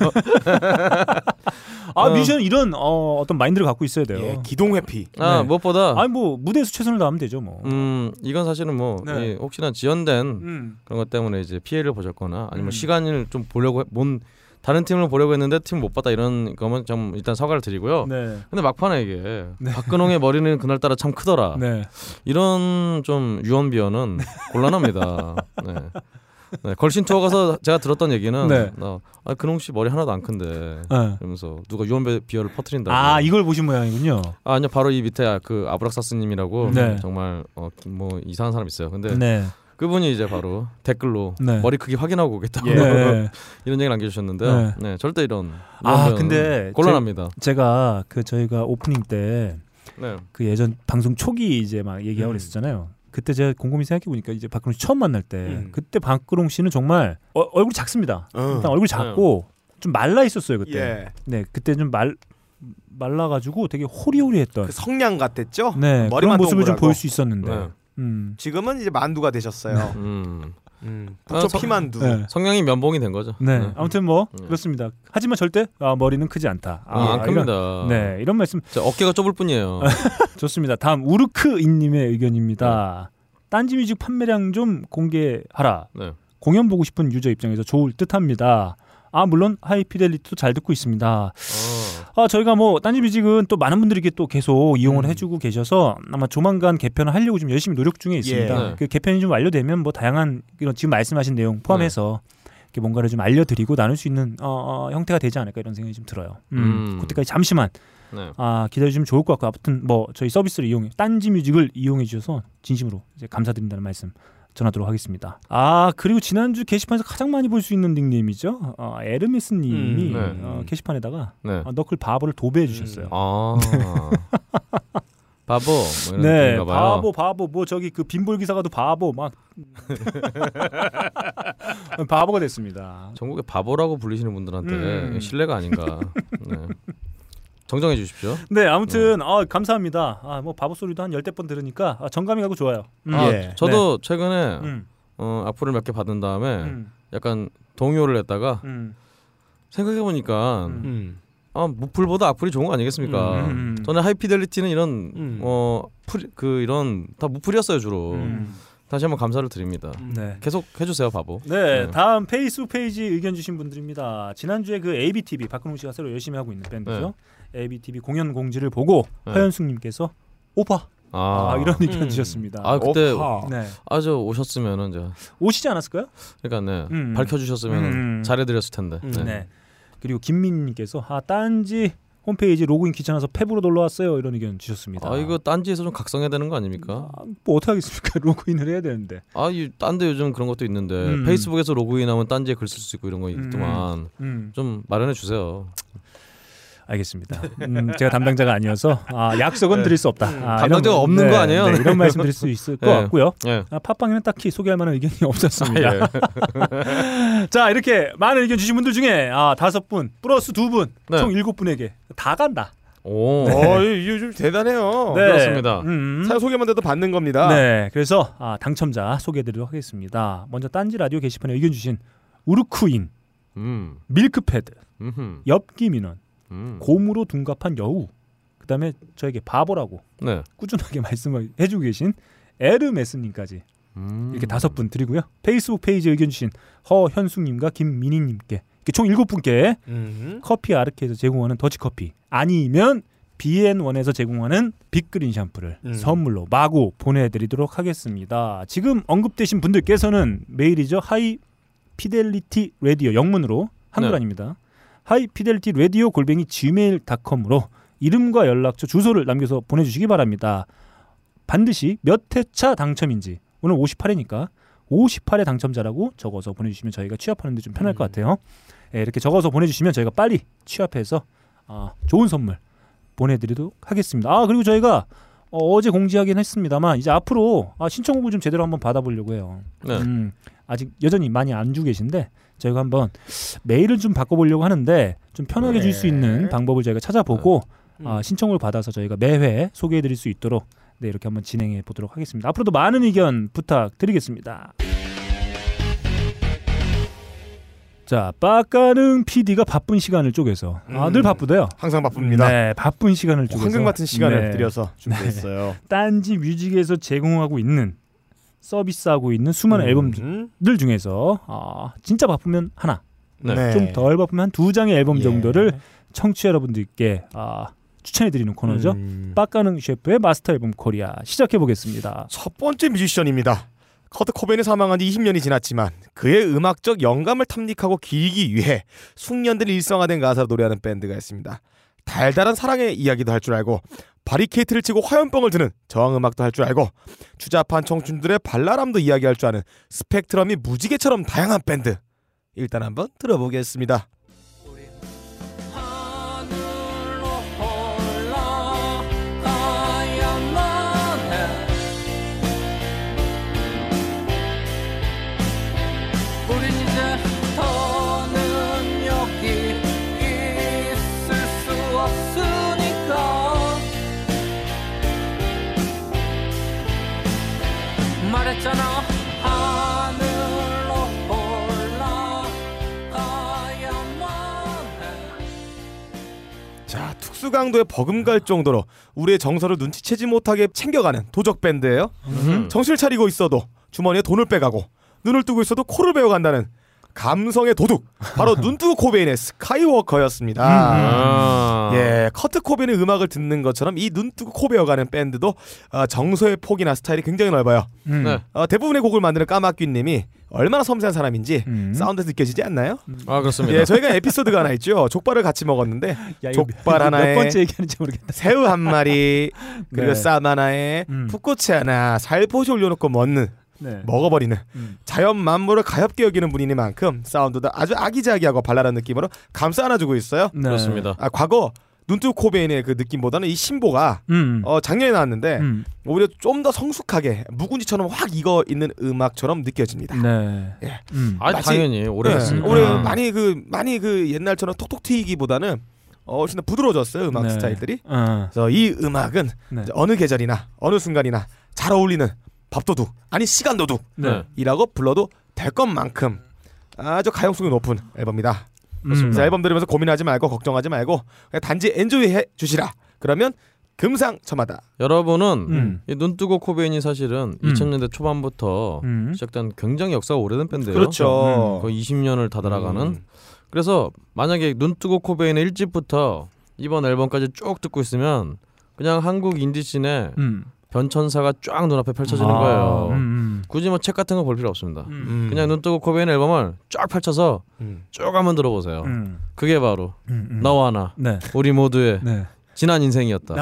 아 어. 뮤지션 이런 어, 어떤 마인드를 갖고 있어야 돼요. 예, 기동 회피. 아, 네. 무엇보다 아니 뭐 무대에서 최선을 다하면 되죠 뭐. 음, 이건 사실은 뭐 네. 이 혹시나 지연된 음. 그런 것 때문에 이제 피해를 보셨거나 아니면 음. 시간을 좀 보려고 해- 몬 다른 팀을 보려고 했는데 팀 못 봤다 이런 거면 좀 일단 사과를 드리고요. 네. 근데 막판에 이게 네. 박근홍의 머리는 그날따라 참 크더라. 네. 이런 좀 유언비어는 곤란합니다. *laughs* 네. 네, 걸신 투어 가서 제가 들었던 얘기는 네. 어, 아, 근홍 씨 머리 하나도 안 큰데 어. 그러면서 누가 유언비어를 퍼뜨린다고. 아 이걸 보신 모양이군요. 아, 아니요 바로 이 밑에 그 아브락사스님이라고 네. 정말 어, 뭐 이상한 사람 있어요. 근데 네. 그분이 이제 바로 댓글로 네. 머리 크기 확인하고 오겠다고 네. *laughs* 이런 얘기를 남겨주셨는데요. 네. 네. 절대 이런 아, 근데 곤란합니다. 제 가 그 저희가 오프닝 때그 네. 예전 방송 초기 이제 막 얘기하고 음. 그랬었잖아요. 그때 제가 곰곰이 생각해 보니까 이제 박근홍 씨 처음 만날 때 음. 그때 박근홍 씨는 정말 어, 얼굴이 작습니다. 어. 일단 얼굴이 작고 좀 말라 있었어요 그때. 예. 네, 그때 좀 말 말라가지고 되게 호리호리했던 그 성냥 같았죠? 네 머리만 그런 모습을 좀 동그랗고. 보일 수 있었는데 네. 음. 지금은 이제 만두가 되셨어요. 음. 음, 아, 부처 성- 피만두. 네. 성향이 면봉이 된 거죠. 네. 아무튼 뭐 네. 그렇습니다. 하지만 절대 아, 머리는 크지 않다. 아, 안 이런- 큽니다. 네, 이런 말씀 저 어깨가 좁을 뿐이에요. *laughs* 좋습니다. 다음 우르크인님의 의견입니다. 딴지뮤직 판매량 좀 공개하라. 네. 공연 보고 싶은 유저 입장에서 좋을 듯합니다. 아 물론 하이피델리티도 잘 듣고 있습니다. 어. 아 저희가 뭐 딴지뮤직은 또 많은 분들이 또 계속 이용을 음. 해주고 계셔서 아마 조만간 개편을 하려고 지금 열심히 노력 중에 있습니다. 네. 그 개편이 좀 완료되면 뭐 다양한 이런 지금 말씀하신 내용 포함해서 이렇게 뭔가를 좀 알려드리고 나눌 수 있는 어, 어, 형태가 되지 않을까 이런 생각이 좀 들어요. 음, 음. 그때까지 잠시만 네. 아, 기다려 주시면 좋을 것 같고 아무튼 뭐 저희 서비스를 이용해 딴지 뮤직을 이용해 주셔서 진심으로 이제 감사드린다는 말씀 전하도록 하겠습니다. 아 그리고 지난주 게시판에서 가장 많이 볼 수 있는 닉네임이죠. 어, 에르메스님이 음, 네. 어, 게시판에다가 네. 어, 너클 바보를 도배해 주셨어요. 아. *laughs* 바보 뭐 네. 바보 바보 뭐 저기 그 빈볼 기사가도 바보 막 *laughs* 바보가 됐습니다. 전국에 바보라고 불리시는 분들한테 음. 신뢰가 아닌가. 네. 정정해 주십시오. 네 아무튼 아, 감사합니다. 아, 뭐 바보 소리도 한 열대 번 들으니까 아, 정감이 가고 좋아요. 음. 아, 예. 저도 최근에 음, 어, 악플을 몇 개 받은 다음에 음, 약간 동요를 했다가 음, 생각해 보니까 음. 음. 아, 무플보다 악플이 좋은 거 아니겠습니까? 음, 음. 저는 High Fidelity는 이런 음. 어, 플, 그 이런 다 무플이었어요 주로. 음. 다시 한번 감사를 드립니다. 네. 계속 해주세요 바보. 네, 네. 다음 페이스북 페이지 의견 주신 분들입니다. 지난주에 그 ABTV 박근홍 씨가 새로 열심히 하고 있는 밴드죠. ABTV 공연 공지를 보고 네. 허현숙님께서 오빠 아, 아, 이런 의견 음. 주셨습니다. 아 그때. 네, 아저 오셨으면은 제가 오시지 않았을까요? 그러니까 네 음. 밝혀주셨으면 음. 잘해드렸을 텐데. 음. 네. 네. 그리고 김민님께서 아 딴지 홈페이지 로그인 귀찮아서 탭으로 놀러 왔어요. 이런 의견 주셨습니다. 아 이거 딴지에서 좀 각성해야 되는 거 아닙니까? 아, 뭐 어떻게 하겠습니까? *laughs* 로그인을 해야 되는데. 아딴데 요즘 그런 것도 있는데 음. 페이스북에서 로그인하면 딴지에 글 쓸 수 있고 이런 거 있더만 음, 좀 마련해 주세요. 알겠습니다. 음, 제가 담당자가 아니어서 아, 약속은 드릴 수 없다. 아, 이런- 담당자가 없는 거 아니에요? 네, 이런 말씀 드릴 수 있을 것 네. 같고요. 예. 아, 팟빵에는 딱히 소개할 만한 의견이 *laughs* 없었습니다. 아, 예. *laughs* 자 이렇게 많은 의견 주신 분들 중에 아 다섯 분 플러스 두분 네. 총 일곱 분에게 다 간다. 오 어, 이거 좀 대단해요. 네. 그렇습니다. 음. 사연 소개만 돼도 받는 겁니다. 네, 그래서 아, 당첨자 소개해드리도록 하겠습니다. 먼저 딴지 라디오 게시판에 의견 주신 우르쿠인, 음. 밀크패드. 엽기민원, 음. 곰으로 둔갑한 여우, 그다음에 저에게 바보라고 네. 꾸준하게 *laughs* 말씀을 해주고 계신 에르메스님까지 음. 이렇게 다섯 분 드리고요. 페이스북 페이지 의견 주신 허현숙님과 김민희님께 이렇게 총 일곱 분께 음. 커피 아르케에서 제공하는 더치커피 아니면 BN1에서 제공하는 빅그린 샴푸를 음. 선물로 마구 보내드리도록 하겠습니다. 지금 언급되신 분들께서는 메일이죠. 하이 Fidelity Radio 영문으로 한글 네. 아닙니다. Hi Fidelity Radio 골뱅이 gmail.com으로 이름과 연락처 주소를 남겨서 보내주시기 바랍니다. 반드시 몇 회차 당첨인지 오늘 58회니까 58회 당첨자라고 적어서 보내주시면 저희가 취합하는데 좀 편할 것 같아요. 예, 이렇게 적어서 보내주시면 저희가 빨리 취합해서 아, 좋은 선물 보내드리도록 하겠습니다. 아 그리고 저희가 어, 제 공지하긴 했습니다만 이제 앞으로 아, 신청곡을 좀 제대로 한번 받아보려고 해요. 네. 음, 아직 여전히 많이 안 주고 계신데 저희가 한번 메일을 좀 바꿔보려고 하는데 좀 편하게 줄수 네. 있는 방법을 저희가 찾아보고 음. 아, 신청을 받아서 저희가 매회 소개해드릴 수 있도록 네, 이렇게 한번 진행해 보도록 하겠습니다. 앞으로도 많은 의견 부탁드리겠습니다. 자, 빠까능 PD가 바쁜 시간을 쪼개서 아, 음. 늘 바쁘대요. 항상 바쁩니다. 네, 바쁜 시간을 쪼개서 황금 같은 시간을 네, 들여서 준비했어요. 딴지 뮤직에서 제공하고 있는 서비스하고 있는 수많은 앨범들 음. 중에서 아, 진짜 바쁘면 하나, 네. 네. 좀덜 바쁘면 한 두 장의 앨범 예. 정도를 청취자 여러분들께 아, 추천해드리는 코너죠. 음. 빡가능 셰프의 마스터 앨범 코리아 시작해 보겠습니다. 첫 번째 뮤지션입니다. 커트 코벤이 사망한 지 20년이 지났지만 그의 음악적 영감을 탐닉하고 기리기 위해 숙련들이 일성화된 가사로 노래하는 밴드가 있습니다. 달달한 사랑의 이야기도 할 줄 알고 바리케이트를 치고 화염병을 드는 저항 음악도 할 줄 알고 추잡한 청춘들의 발랄함도 이야기할 줄 아는 스펙트럼이 무지개처럼 다양한 밴드. 일단 한번 들어보겠습니다. 자 특수강도에 버금갈 정도로 우리의 정서를 눈치채지 못하게 챙겨가는 도적 밴드예요. 음. 정신을 차리고 있어도 주머니에 돈을 빼가고 눈을 뜨고 있어도 코를 베어간다는 감성의 도둑 바로 *laughs* 눈뜨고 코베인의 스카이워커였습니다. 아. 예, 커트 코베인의 음악을 듣는 것처럼 이 눈뜨고 코베어가는 밴드도 어, 정서의 폭이나 스타일이 굉장히 넓어요. 음. 네. 어, 대부분의 곡을 만드는 까마귀님이 얼마나 섬세한 사람인지 음. 사운드에서 느껴지지 않나요? 아 그렇습니다. 예, 저희가 에피소드가 하나 있죠. 족발을 같이 먹었는데 *laughs* 야, 족발 몇- 하나에 몇 번째 얘기하는지 모르겠다. 새우 한 마리 *laughs* 그리고 네. 쌈 하나에 음. 풋고치 하나 살포시 올려놓고 먹는 네. 먹어버리는 음. 자연 만물을 가엽게 여기는 분이니만큼 사운드도 아주 아기자기하고 발랄한 느낌으로 감싸 안아주고 있어요. 네. 그렇습니다. 아, 과거 눈뜨 코베인의 그 느낌보다는 이 신보가 음. 어, 작년에 나왔는데 음. 오히려 좀 더 성숙하게 묵은지처럼 확 익어 있는 음악처럼 느껴집니다. 네. 예. 음. 아 마치- 당연히 오래 네, 했으니까. 올해 음. 많이 그 많이 그 옛날처럼 톡톡 튀기보다는 어, 훨씬 더 부드러워졌어요 음악 네. 스타일들이. 어. 그래서 이 음악은 네. 어느 계절이나 어느 순간이나 잘 어울리는 밥도둑 아니 시간도둑이라고 네. 불러도 될 것만큼 아주 가용성이 높은 앨범이다. 음. 그래서 앨범 들으면서 고민하지 말고 걱정하지 말고 그냥 단지 엔조이 해 주시라. 그러면 금상첨화다. 여러분은 음. 이 눈뜨고 코베인이 사실은 음. 2000년대 초반부터 음. 시작된 굉장히 역사가 오래된 밴드예요. 그렇죠. 거의 20년을 다다라가는. 음. 그래서 만약에 눈뜨고 코베인의 1집부터 이번 앨범까지 쭉 듣고 있으면 그냥 한국 인디씬의 음. 변천사가 쫙 눈앞에 펼쳐지는 아, 거예요. 음, 음. 굳이 뭐 책 같은 거 볼 필요 없습니다. 음. 음. 그냥 눈 뜨고 코베인 앨범을 쫙 펼쳐서 음. 쭉 한번 들어보세요. 음. 그게 바로 음, 음. 너와 나 네. 우리 모두의 네. 지난 인생이었다.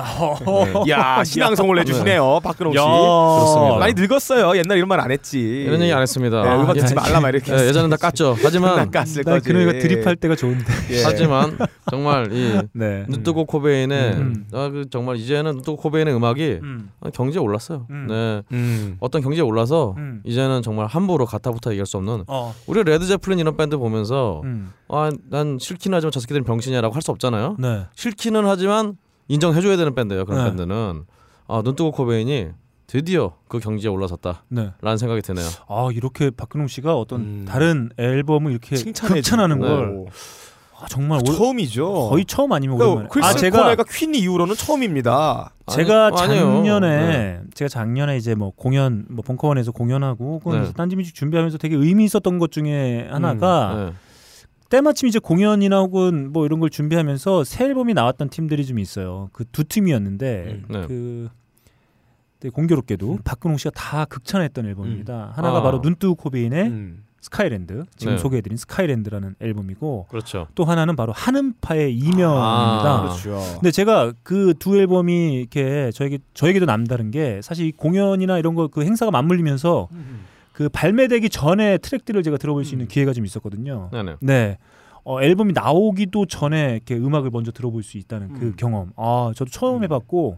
야 신앙송을 내주시네요 박근홍 씨. 그렇습니다. 많이 늙었어요. 옛날 이런 말 안 했지. 이런 얘기 안 했습니다. 네, 음악 예, 듣지 말라 막 이렇게. 예, 예전엔 다 깠죠. 하지만 *laughs* 깠을 나 거지. 거 드립할 때가 좋은데. 예. *laughs* 하지만 정말 이 네. 눈뜨고 코베인의 음. 아, 그 정말 이제는 눈뜨고 코베인의 음악이 음. 아, 경지에 올랐어요. 음. 네. 음. 어떤 경지에 올라서 음. 이제는 정말 함부로 가타부타 얘기할 수 없는 어. 우리 레드 제플린 이런 밴드 보면서 음. 아난 싫기는 하지만 저 새끼들은 병신이야라고 할 수 없잖아요. 네. 싫기는 하지만 인정해줘야 되는 밴드예요. 그런 네. 밴드는 아 눈뜨고 코베인이 드디어 그 경지에 올라섰다라는 네. 생각이 드네요. 아 이렇게 박근홍 씨가 어떤 음. 다른 앨범을 이렇게 주고. 걸 아, 정말 올- 처음이죠. 거의 처음 아니면 그러니까 오랜만에. 크리스 아 제가 코네가 퀸 이후로는 처음입니다. 제가 아니. 작년에 네. 제가 작년에 이제 뭐 공연 뭐 벙커원에서 공연하고 혹은 네. 딴지 뮤직 준비하면서 되게 의미 있었던 것 중에 하나가 네. 때마침 이제 공연이나 혹은 뭐 이런 걸 준비하면서 새 앨범이 나왔던 팀들이 좀 있어요. 그 두 팀이었는데 네. 그 되게 공교롭게도 박근홍 씨가 다 극찬했던 앨범입니다. 하나가 아. 바로 눈뜨고 코베인의 음. 스카이랜드 지금 네. 소개해드린 스카이랜드라는 앨범이고 그렇죠. 또 하나는 바로 한음파의 이명입니다. 아, 그렇죠. 근데 제가 그 두 앨범이 이렇게 저에게 저에게도 남다른 게 사실 이 공연이나 이런 거 그 행사가 맞물리면서 그 발매되기 전에 트랙들을 제가 들어볼 수 있는 기회가 좀 있었거든요. 네네. 네. 어, 앨범이 나오기도 전에 이렇게 음악을 먼저 들어볼 수 있다는 그 음. 경험. 아, 저도 처음 해봤고,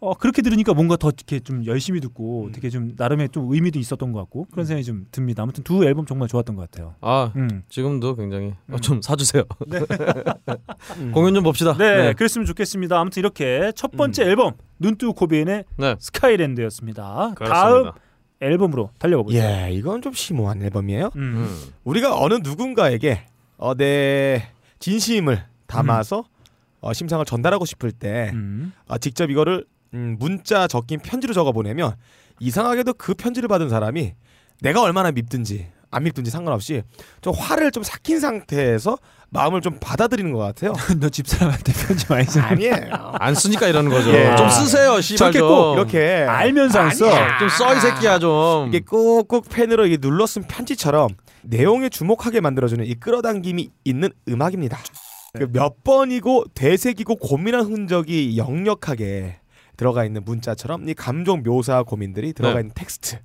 어, 그렇게 들으니까 뭔가 더 이렇게 좀 열심히 듣고 되게 좀 나름의 좀 의미도 있었던 것 같고 그런 생각이 좀 듭니다. 아무튼 두 앨범 정말 좋았던 것 같아요. 아 음. 지금도 굉장히 어, 좀 사주세요. 음. *laughs* *laughs* 공연 좀 봅시다. 네, 그랬으면 좋겠습니다. 아무튼 이렇게 첫 번째 앨범 눈뜨 코비엔의 네. 스카이랜드였습니다. 다음 그렇습니다. 앨범으로 달려가 보죠. 예, 이건 좀 심오한 앨범이에요. 음. 음. 우리가 어느 누군가에게 어, 내 진심을 담아서 어, 심상을 전달하고 싶을 때 음. 아, 직접 이거를 음, 문자 적긴 편지로 적어 보내면 이상하게도 그 편지를 받은 사람이 내가 얼마나 밉든지 안 밉든지 상관없이 좀 화를 좀 삭힌 상태에서 마음을 좀 받아들이는 것 같아요. *laughs* 너 집사람한테 편지 많이 써. 아니에요. 안 쓰니까 이러는 거죠. 예. 좀 쓰세요, 씨발 좀. 꼭 이렇게 알면서 안 써. 좀 써 이 새끼야 좀. 이게 꾹꾹 펜으로 이게 눌러 쓴 편지처럼 내용에 주목하게 만들어주는 이 끌어당김이 있는 음악입니다. 그몇 번이고 되새기고 고민한 흔적이 역력하게 들어가 있는 문자처럼 이 감정 묘사 고민들이 들어가 네. 있는 텍스트.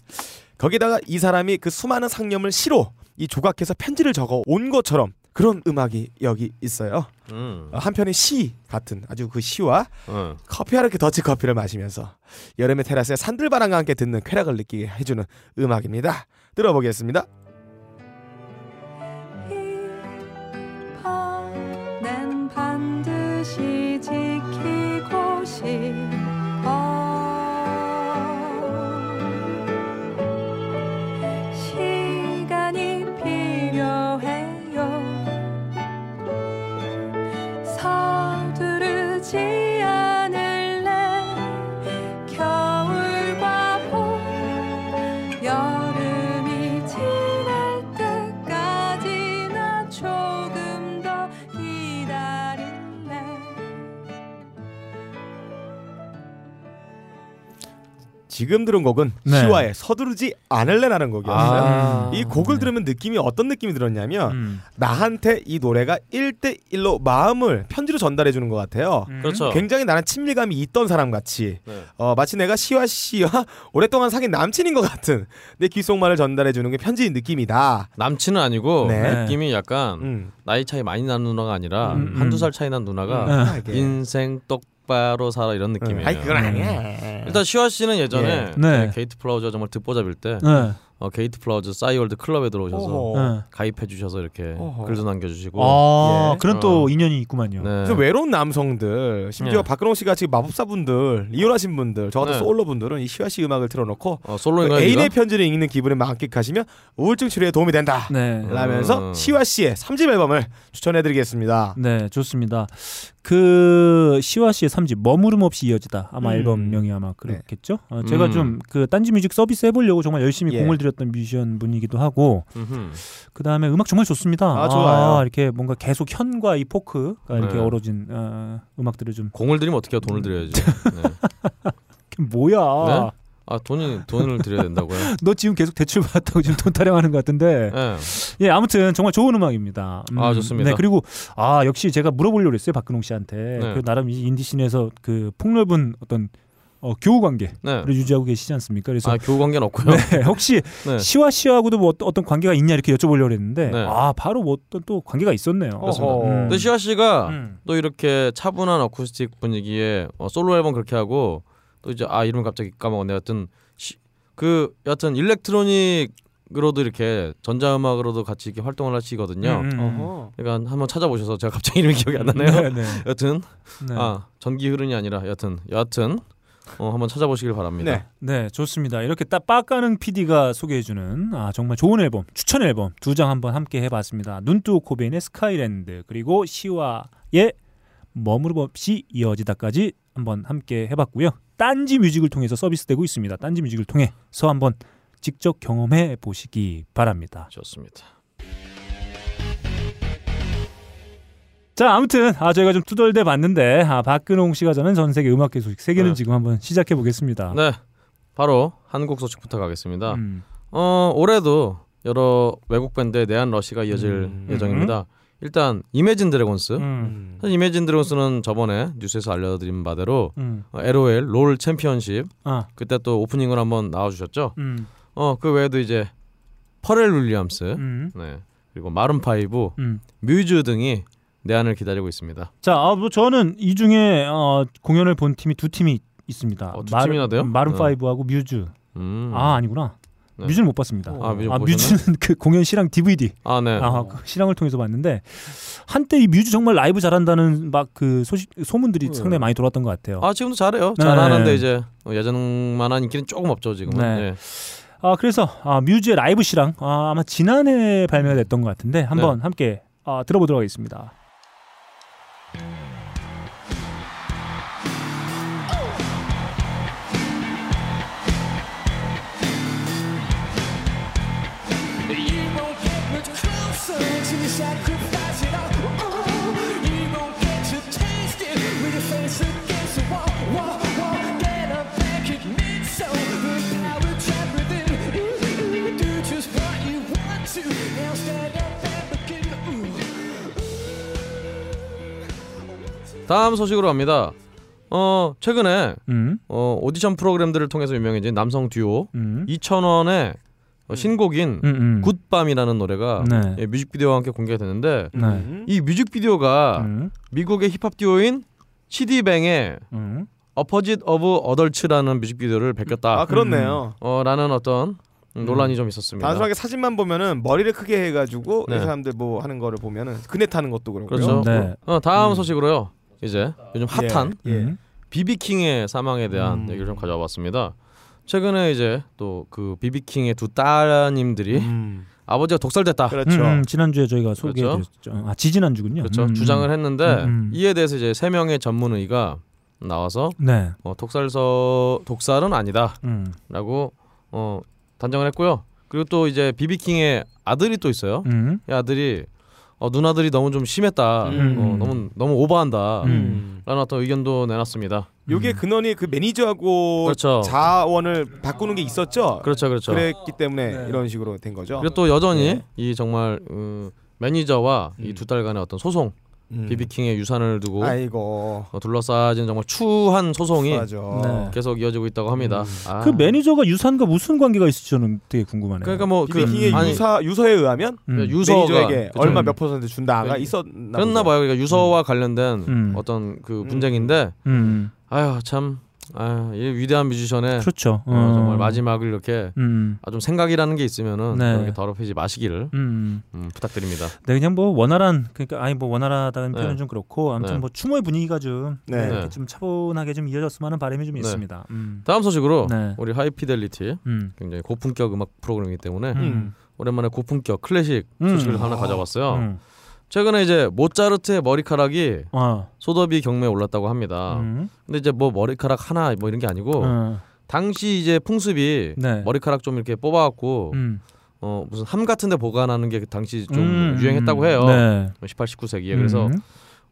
거기다가 이 사람이 그 수많은 상념을 시로 이 조각해서 편지를 적어 온 것처럼 그런 음악이 여기 있어요. 음. 어, 한편의 시 같은 아주 그 시와 어. 커피 하르게 더치 커피를 마시면서 여름의 테라스에 산들바람과 함께 듣는 쾌락을 느끼게 해주는 음악입니다. 들어보겠습니다. 난 반드시 지키고 싶어 지금 들은 곡은 네. 시와의 서두르지 않을래라는 곡이었어요. 아. 이 곡을 네. 들으면 느낌이 어떤 느낌이 들었냐면 음. 나한테 이 노래가 1대1로 마음을 편지로 전달해 주는 것 같아요. 음. 그렇죠. 굉장히 나랑 친밀감이 있던 사람 같이 네. 어, 마치 내가 시와 씨와 *laughs* 오랫동안 사귄 남친인 것 같은 내 귓속말을 전달해 주는 게 편지인 느낌이다. 남친은 아니고 네. 느낌이 약간 음. 나이 차이 많이 나는 누나가 아니라 음, 음. 한두 살 차이 난 누나가 음. 이게. 인생 똑 바로 살아 이런 느낌이에요. 아니 그건 음. 아니야. 일단 시와 씨는 예전에 예. 네. 네, 게이트 플라워즈가 정말 듣보잡일 때 네. 어, 게이트 플라워즈 싸이월드 클럽에 들어오셔서 어허. 네. 가입해 주셔서 이렇게 어허. 글도 남겨주시고 아 예. 그런 또 어. 인연이 있구만요. 네. 그래서 외로운 남성들 심지어 예. 박근홍 씨가 지금 마법사분들 이혼하신 분들 저 같은 네. 솔로분들은 이 시와 씨 음악을 틀어놓고 어? 그 애인의? 편지를 읽는 기분을 만끽하시면 우울증 치료에 도움이 된다. 네. 라면서 음. 시와 씨의 3집 앨범을 추천해드리겠습니다. 네, 좋습니다. 그 시와 씨의 3집 머무름 없이 이어지다 아마 음. 앨범명이 아마 그렇겠죠. 어, 제가 음. 좀그 딴지 뮤직 서비스 해보려고 정말 열심히 예. 공을 들였던 뮤지션 분이기도 하고. 그 다음에 음악 정말 좋습니다. 아, 좋아요. 이렇게 뭔가 계속 현과 이 포크가 이렇게 네. 어우러진 어, 음악들을 좀 공을 들이면 어떻게 해요? 돈을 들여야지. *laughs* 네. 뭐야? 네? 아 돈이 돈을 들여야 된다고요? *laughs* 너 지금 계속 대출 받았다고 지금 돈 타령하는 것 같은데. 네. 예, 아무튼 정말 좋은 음악입니다. 음, 아, 좋습니다. 네, 그리고 아 역시 제가 물어보려고 했어요 박근홍 씨한테. 네. 그 나름 이 인디 씬에서 그 폭넓은 어떤 어, 교우 관계를 네. 유지하고 계시지 않습니까? 그래서 아 교우 관계는 없고요. *laughs* 네, 혹시 네. 시와 씨하고도 뭐 어떤, 어떤 관계가 있냐 이렇게 여쭤보려고 했는데 네. 아 바로 뭐 어떤 또 관계가 있었네요. 그렇습니다. 어허. 음. 근데 시와 씨가 음. 또 이렇게 차분한 어쿠스틱 분위기에 어, 솔로 앨범 그렇게 하고 또 이제 아 이름 갑자기 까먹었네. 여튼 시, 그 여튼 일렉트로닉 으로도 이렇게 전자음악으로도 같이 이렇게 활동을 하시거든요. 음, 음. 어허. 그러니까 한번 찾아보셔서 제가 갑자기 이름이 기억이 안 나네요. 네, 네. 여튼 네. 아 전기 흐름이 아니라 여튼 여튼 어, 한번 찾아보시길 바랍니다. 네. 네, 좋습니다. 이렇게 딱 빡가는 PD가 소개해주는 아, 정말 좋은 앨범, 추천 앨범 두 장 한번 함께 해봤습니다. 눈뜨고 코베인의 Skyland 그리고 시와의 머무름 없이 이어지다까지 한번 함께 해봤고요. 딴지 뮤직을 통해서 서비스되고 있습니다. 딴지 뮤직을 통해서 한번 직접 경험해 보시기 바랍니다. 좋습니다. 자, 아무튼 아 저희가 좀 투덜대 봤는데 아, 박근홍 씨가 저는 전 세계 음악계 소식 세 개는 네. 지금 한번 시작해 보겠습니다. 네, 바로 한국 소식부터 가겠습니다. 음. 어 올해도 여러 외국 밴드의 내한 러시가 이어질 음. 예정입니다. 일단 이매진 드래곤스. 음. 사실 이매진 드래곤스는 저번에 뉴스에서 알려드린 바대로 음. 어, LOL 롤 챔피언십 아, 그때 또 오프닝을 한번 나와주셨죠. 음. 어그 외에도 이제 퍼렐 윌리엄스, 음. 네 그리고 마룬 파이브, 음. 뮤즈 등이 내한을 기다리고 있습니다. 자, 아, 뭐 저는 이 중에 어, 공연을 본 팀이 두 팀이 있습니다. 어, 두 팀이나 돼요? 마룬 네. 파이브하고 뮤즈. 음. 아 아니구나. 네. 뮤즈는 못 봤습니다. 아, 뮤즈 아, 못 뮤즈는 그 공연 실황 DVD 아 네. 아, 그 실황을 통해서 봤는데 한때 이 뮤즈 정말 라이브 잘한다는 막 그 소식 소문들이 네. 상당히 많이 돌았던 것 같아요. 아 지금도 잘해요. 네. 잘하는데 이제 어, 예전만한 인기는 조금 없죠 지금은. 네. 네. 아 그래서 아, 뮤즈의 라이브 실황 아, 아마 지난해 발매가 됐던 것 같은데 한번 네. 함께 아, 들어보도록 하겠습니다. 다음 소식으로 갑니다. 어 최근에 음, 어, 오디션 프로그램들을 통해서 유명해진 남성 듀오 음, 이천원의 어, 신곡인 음, 음. 굿밤이라는 노래가 네. 예, 뮤직비디오와 함께 공개가 됐는데 네. 음. 이 뮤직비디오가 음, 미국의 힙합 듀오인 치디뱅의 음. Opposite of Adults라는 뮤직비디오를 베꼈다. 아 그렇네요. 어, 라는 어떤 음, 논란이 좀 있었습니다. 단순하게 사진만 보면은 머리를 크게 해가지고 네. 이 사람들 뭐 하는 거를 보면은 그네 타는 것도 그렇고요. 그렇죠. 네. 어, 다음 음. 소식으로요. 이제 요즘 핫한 예. 예. 음. 비비킹의 사망에 대한 음. 얘기를 좀 가져와 봤습니다. 최근에 이제 또 그 비비킹의 두 따님들이 음. 아버지가 독살됐다. 그렇죠. 음, 지난주에 저희가 소개해드렸죠. 아 지지난주군요. 그렇죠. 음, 주장을 했는데 음, 음. 이에 대해서 이제 세 명의 전문의가 나와서 네. 어, 독살서 독살은 아니다라고 음, 어, 단정을 했고요. 그리고 또 이제 비비킹의 아들이 또 있어요. 음, 이 아들이 어, 누나들이 너무 좀 심했다. 음. 어, 너무 너무 오버한다. 음. 라는 어떤 의견도 내놨습니다. 요게 근원이 그 매니저하고 그렇죠. 자원을 바꾸는 게 있었죠. 그렇죠, 그렇죠. 그랬기 때문에 네. 이런 식으로 된 거죠. 그리고 또 여전히 네. 이 정말 음, 매니저와 이 음. 두 달간의 어떤 소송, 음. 비비킹의 유산을 두고 아이고. 어, 둘러싸진 정말 추한 소송이. 네. 계속 이어지고 있다고 합니다. 아. 그 매니저가 유산과 무슨 관계가 있을지 저는 되게 궁금하네요. 그러니까 뭐그 비비킹의 아니 유사 유서에 의하면 음. 유서가 매니저에게 그쵸. 얼마 몇 퍼센트 준다가 그- 있었나 그랬나. 봐요. 그러니까 유서와 관련된 음. 어떤 그 음. 분쟁인데 음. 아유 참 아유, 이 위대한 뮤지션의 그렇죠. 어, 정말 마지막을 이렇게 음. 아, 좀 생각이라는 게 있으면은 네. 그렇게 더럽히지 마시기를 음. 음, 부탁드립니다. 네 그냥 뭐 원활한 그러니까 아니 뭐 원활하다는 네. 표현은 좀 그렇고 아무튼 네. 뭐 추모의 분위기가 좀 네. 네, 네. 좀 차분하게 좀 이어졌으면 하는 바람이 좀 네. 있습니다. 음. 다음 소식으로 네. 우리 하이피델리티 음. 굉장히 고품격 음악 프로그램이기 때문에 음. 오랜만에 고품격 클래식 음. 소식을 하나 가져왔어요. 음. 최근에 이제 모차르트의 머리카락이 어. 소더비 경매에 올랐다고 합니다. 음. 근데 이제 뭐 머리카락 하나 뭐 이런 게 아니고 어. 당시 이제 풍습이 네. 머리카락 좀 이렇게 뽑아갖고 음. 어 무슨 함 같은데 보관하는 게 당시 좀 음. 유행했다고 해요. 네. 18, 19세기에 그래서 음.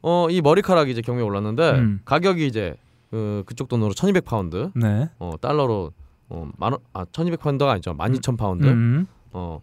어이 머리카락이 이제 경매에 올랐는데 음. 가격이 이제 그 그쪽 돈으로 1,200 파운드, 네. 어 달러로 어 만원 아1,200 파운드가 아니죠, 12,000 파운드, 음. 어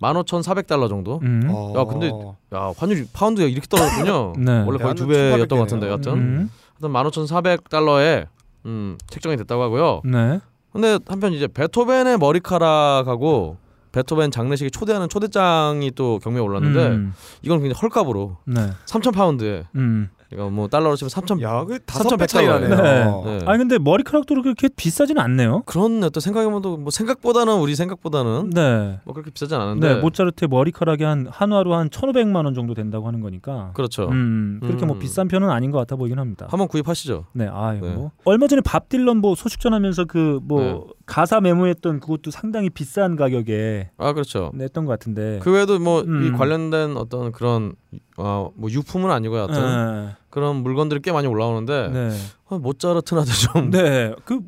15,400달러 정도. 음. 어. 야, 근데 야 환율이 파운드가 이렇게 떨어졌군요. *laughs* 네. 원래 거의 두 야, 배였던 1,800것 같은데 여튼 음. 하여튼 15,400달러에 음 책정이 됐다고 하고요. 네. 근데 한편 이제 베토벤의 머리카락하고 베토벤 장례식에 초대하는 초대장이 또 경매에 올랐는데 음. 이건 굉장히 헐값으로 네. 3,000 파운드에 음. 그러니까 뭐 달러로 치면 3,000 야, 그 다섯 3,100배 차이 나네요. 달러예요. 네. 아니 근데 머리카락도 그렇게 비싸진 않네요. 그런 어떤 생각해보면 뭐 생각보다는 우리 생각보다는 네. 뭐 그렇게 비싸진 않은데 네, 모차르트의 머리카락이 한 한화로 한 1,500만 원 정도 된다고 하는 거니까. 그렇죠. 음, 그렇게 뭐 음. 비싼 편은 아닌 것 같아 보이긴 합니다. 한번 구입하시죠. 네, 아, 이거 네. 뭐 얼마 전에 밥 딜런 뭐 소식 전하면서 그뭐 네. 가사 메모했던 그것도 상당히 비싼 가격에 아 그렇죠. 냈던 것 같은데. 그 외에도 뭐이 음. 관련된 어떤 그런 어뭐 유품은 아니고 여하튼 네. 그런 물건들이 꽤 많이 올라오는데 네. 어, 모차르트나도 좀 네. 그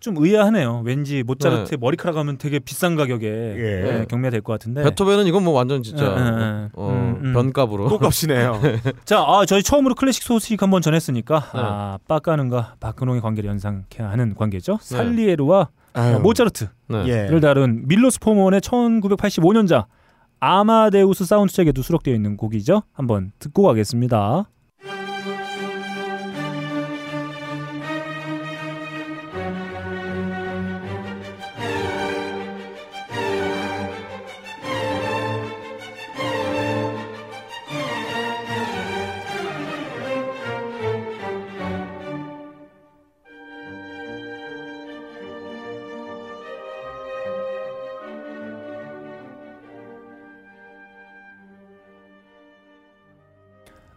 좀 의아하네요. 왠지 모차르트의 네. 머리카락 하면 되게 비싼 가격에 네, 경매가 될것 같은데. 베토벤은 이건 뭐 완전 진짜 네, 네, 네. 어, 음, 음. 변값으로 똑값이네요. *laughs* 자, 아, 저희 처음으로 클래식 소식 한번 전했으니까 네. 아, 빡가는과 박근홍의 관계를 연상케 하는 관계죠. 살리에르와 아유. 어, 모차르트를 네. 예. 다룬 밀로스 포먼의 1985년작 아마데우스 사운드트랙에도 수록되어 있는 곡이죠. 한번 듣고 가겠습니다.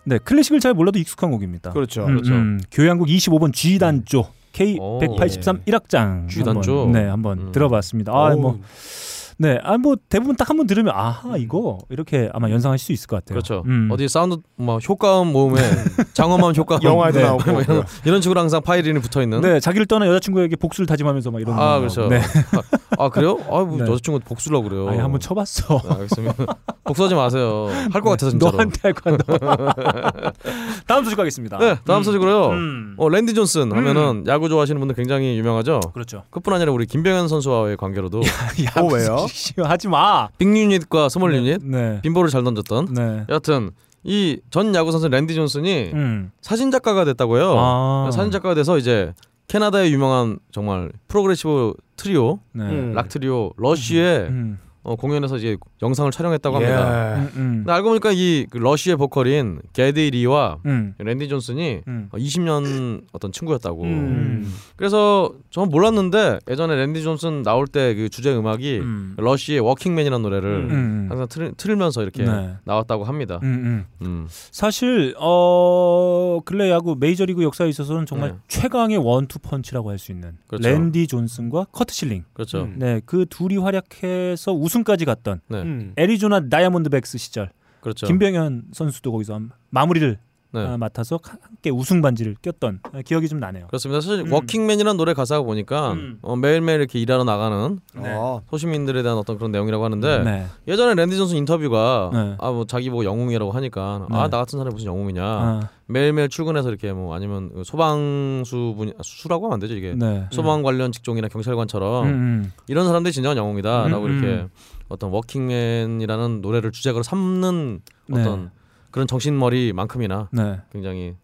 네, 클래식을 잘 몰라도 익숙한 곡입니다. 그렇죠. 음, 그렇죠. 음, 교향곡 25번 G 단조 K 오. 183 1악장 G 단조? 네, 한번 음. 들어봤습니다. 아, 어우, 뭐 네, 아 뭐 대부분 딱 한 번 들으면 아하 이거 이렇게 아마 연상하실 수 있을 것 같아요. 그렇죠. 음. 어디 사운드 뭐 효과음 모음에 *laughs* 장엄한 효과음 영화에도 네. 나오고 뭐 이런, 이런 식으로 항상 파일이 붙어 있는. 네, 자기를 떠난 여자친구에게 복수를 다짐하면서 막 이런. 아거 그렇죠. 네, 아, 아, 그래요? 아뭐 네. 여자친구 복수라고 그래요. 아니 한번 쳐봤어. 네, 알겠습니다. 복수하지 마세요. 할 것 같아서 진짜로. 너한테 할 거야. 너. *laughs* 다음 소식 가겠습니다. 네, 다음 음. 소식으로요. 음. 어 랜디 존슨 하면은 야구 좋아하시는 분들 굉장히 유명하죠. 그렇죠. 그뿐 아니라 우리 김병현 선수와의 관계로도 *laughs* 야, 어, 왜요? *laughs* 하지 마. Big Unit과 Small Unit 네. 빈볼을 잘 던졌던. 네. 여하튼 이 전 야구 선수 랜디 존슨이 음. 사진 작가가 됐다고요. 아. 사진 작가가 돼서 이제 캐나다의 유명한 정말 progressive 트리오, 네. 음. 락 트리오 러쉬의 음. 어, 공연에서 이제 영상을 촬영했다고 예. 합니다. 음. 음. 근데 알고 보니까 이그 러쉬의 보컬인 게디 리와 음. 랜디 존슨이 음. 어, 20년 어떤 친구였다고. 음. 그래서 저는 몰랐는데 예전에 랜디 존슨 나올 때 그 주제 음악이 음. 러쉬의 Working Man이라는 노래를 음. 항상 틀, 틀면서 이렇게 네. 나왔다고 합니다. 사실 어 근래 야구 메이저리그 역사에 있어서는 정말 네. 최강의 원투 펀치라고 할 수 있는 그렇죠. 랜디 존슨과 커트 실링. 그렇죠. 음. 네, 그 둘이 활약해서 우승 까지 갔던 네. 음. 애리조나 다이아몬드백스 시절 그렇죠. 김병현 선수도 거기서 한- 마무리를 네. 아, 맡아서 하- 함께 우승 반지를 꼈던 아, 기억이 좀 나네요. 그렇습니다. 사실 음. 워킹맨이라는 노래 가사가 보니까 음. 어, 매일매일 이렇게 일하러 나가는 네. 어. 소시민들에 대한 어떤 그런 내용이라고 하는데 네. 예전에 랜디 존슨 인터뷰가 네. 아뭐 자기 뭐 영웅이라고 하니까 네. 아나 같은 사람이 무슨 영웅이냐 아, 매일매일 출근해서 이렇게 뭐 아니면 소방수 분 수라고 하면 안 되죠 이게 네. 소방 관련 직종이나 경찰관처럼 음, 음. 이런 사람들이 진정한 영웅이다라고 음, 이렇게 음. 어떤 워킹맨이라는 노래를 주제가로 삼는 네. 어떤 그런 정신머리만큼이나 네. 굉장히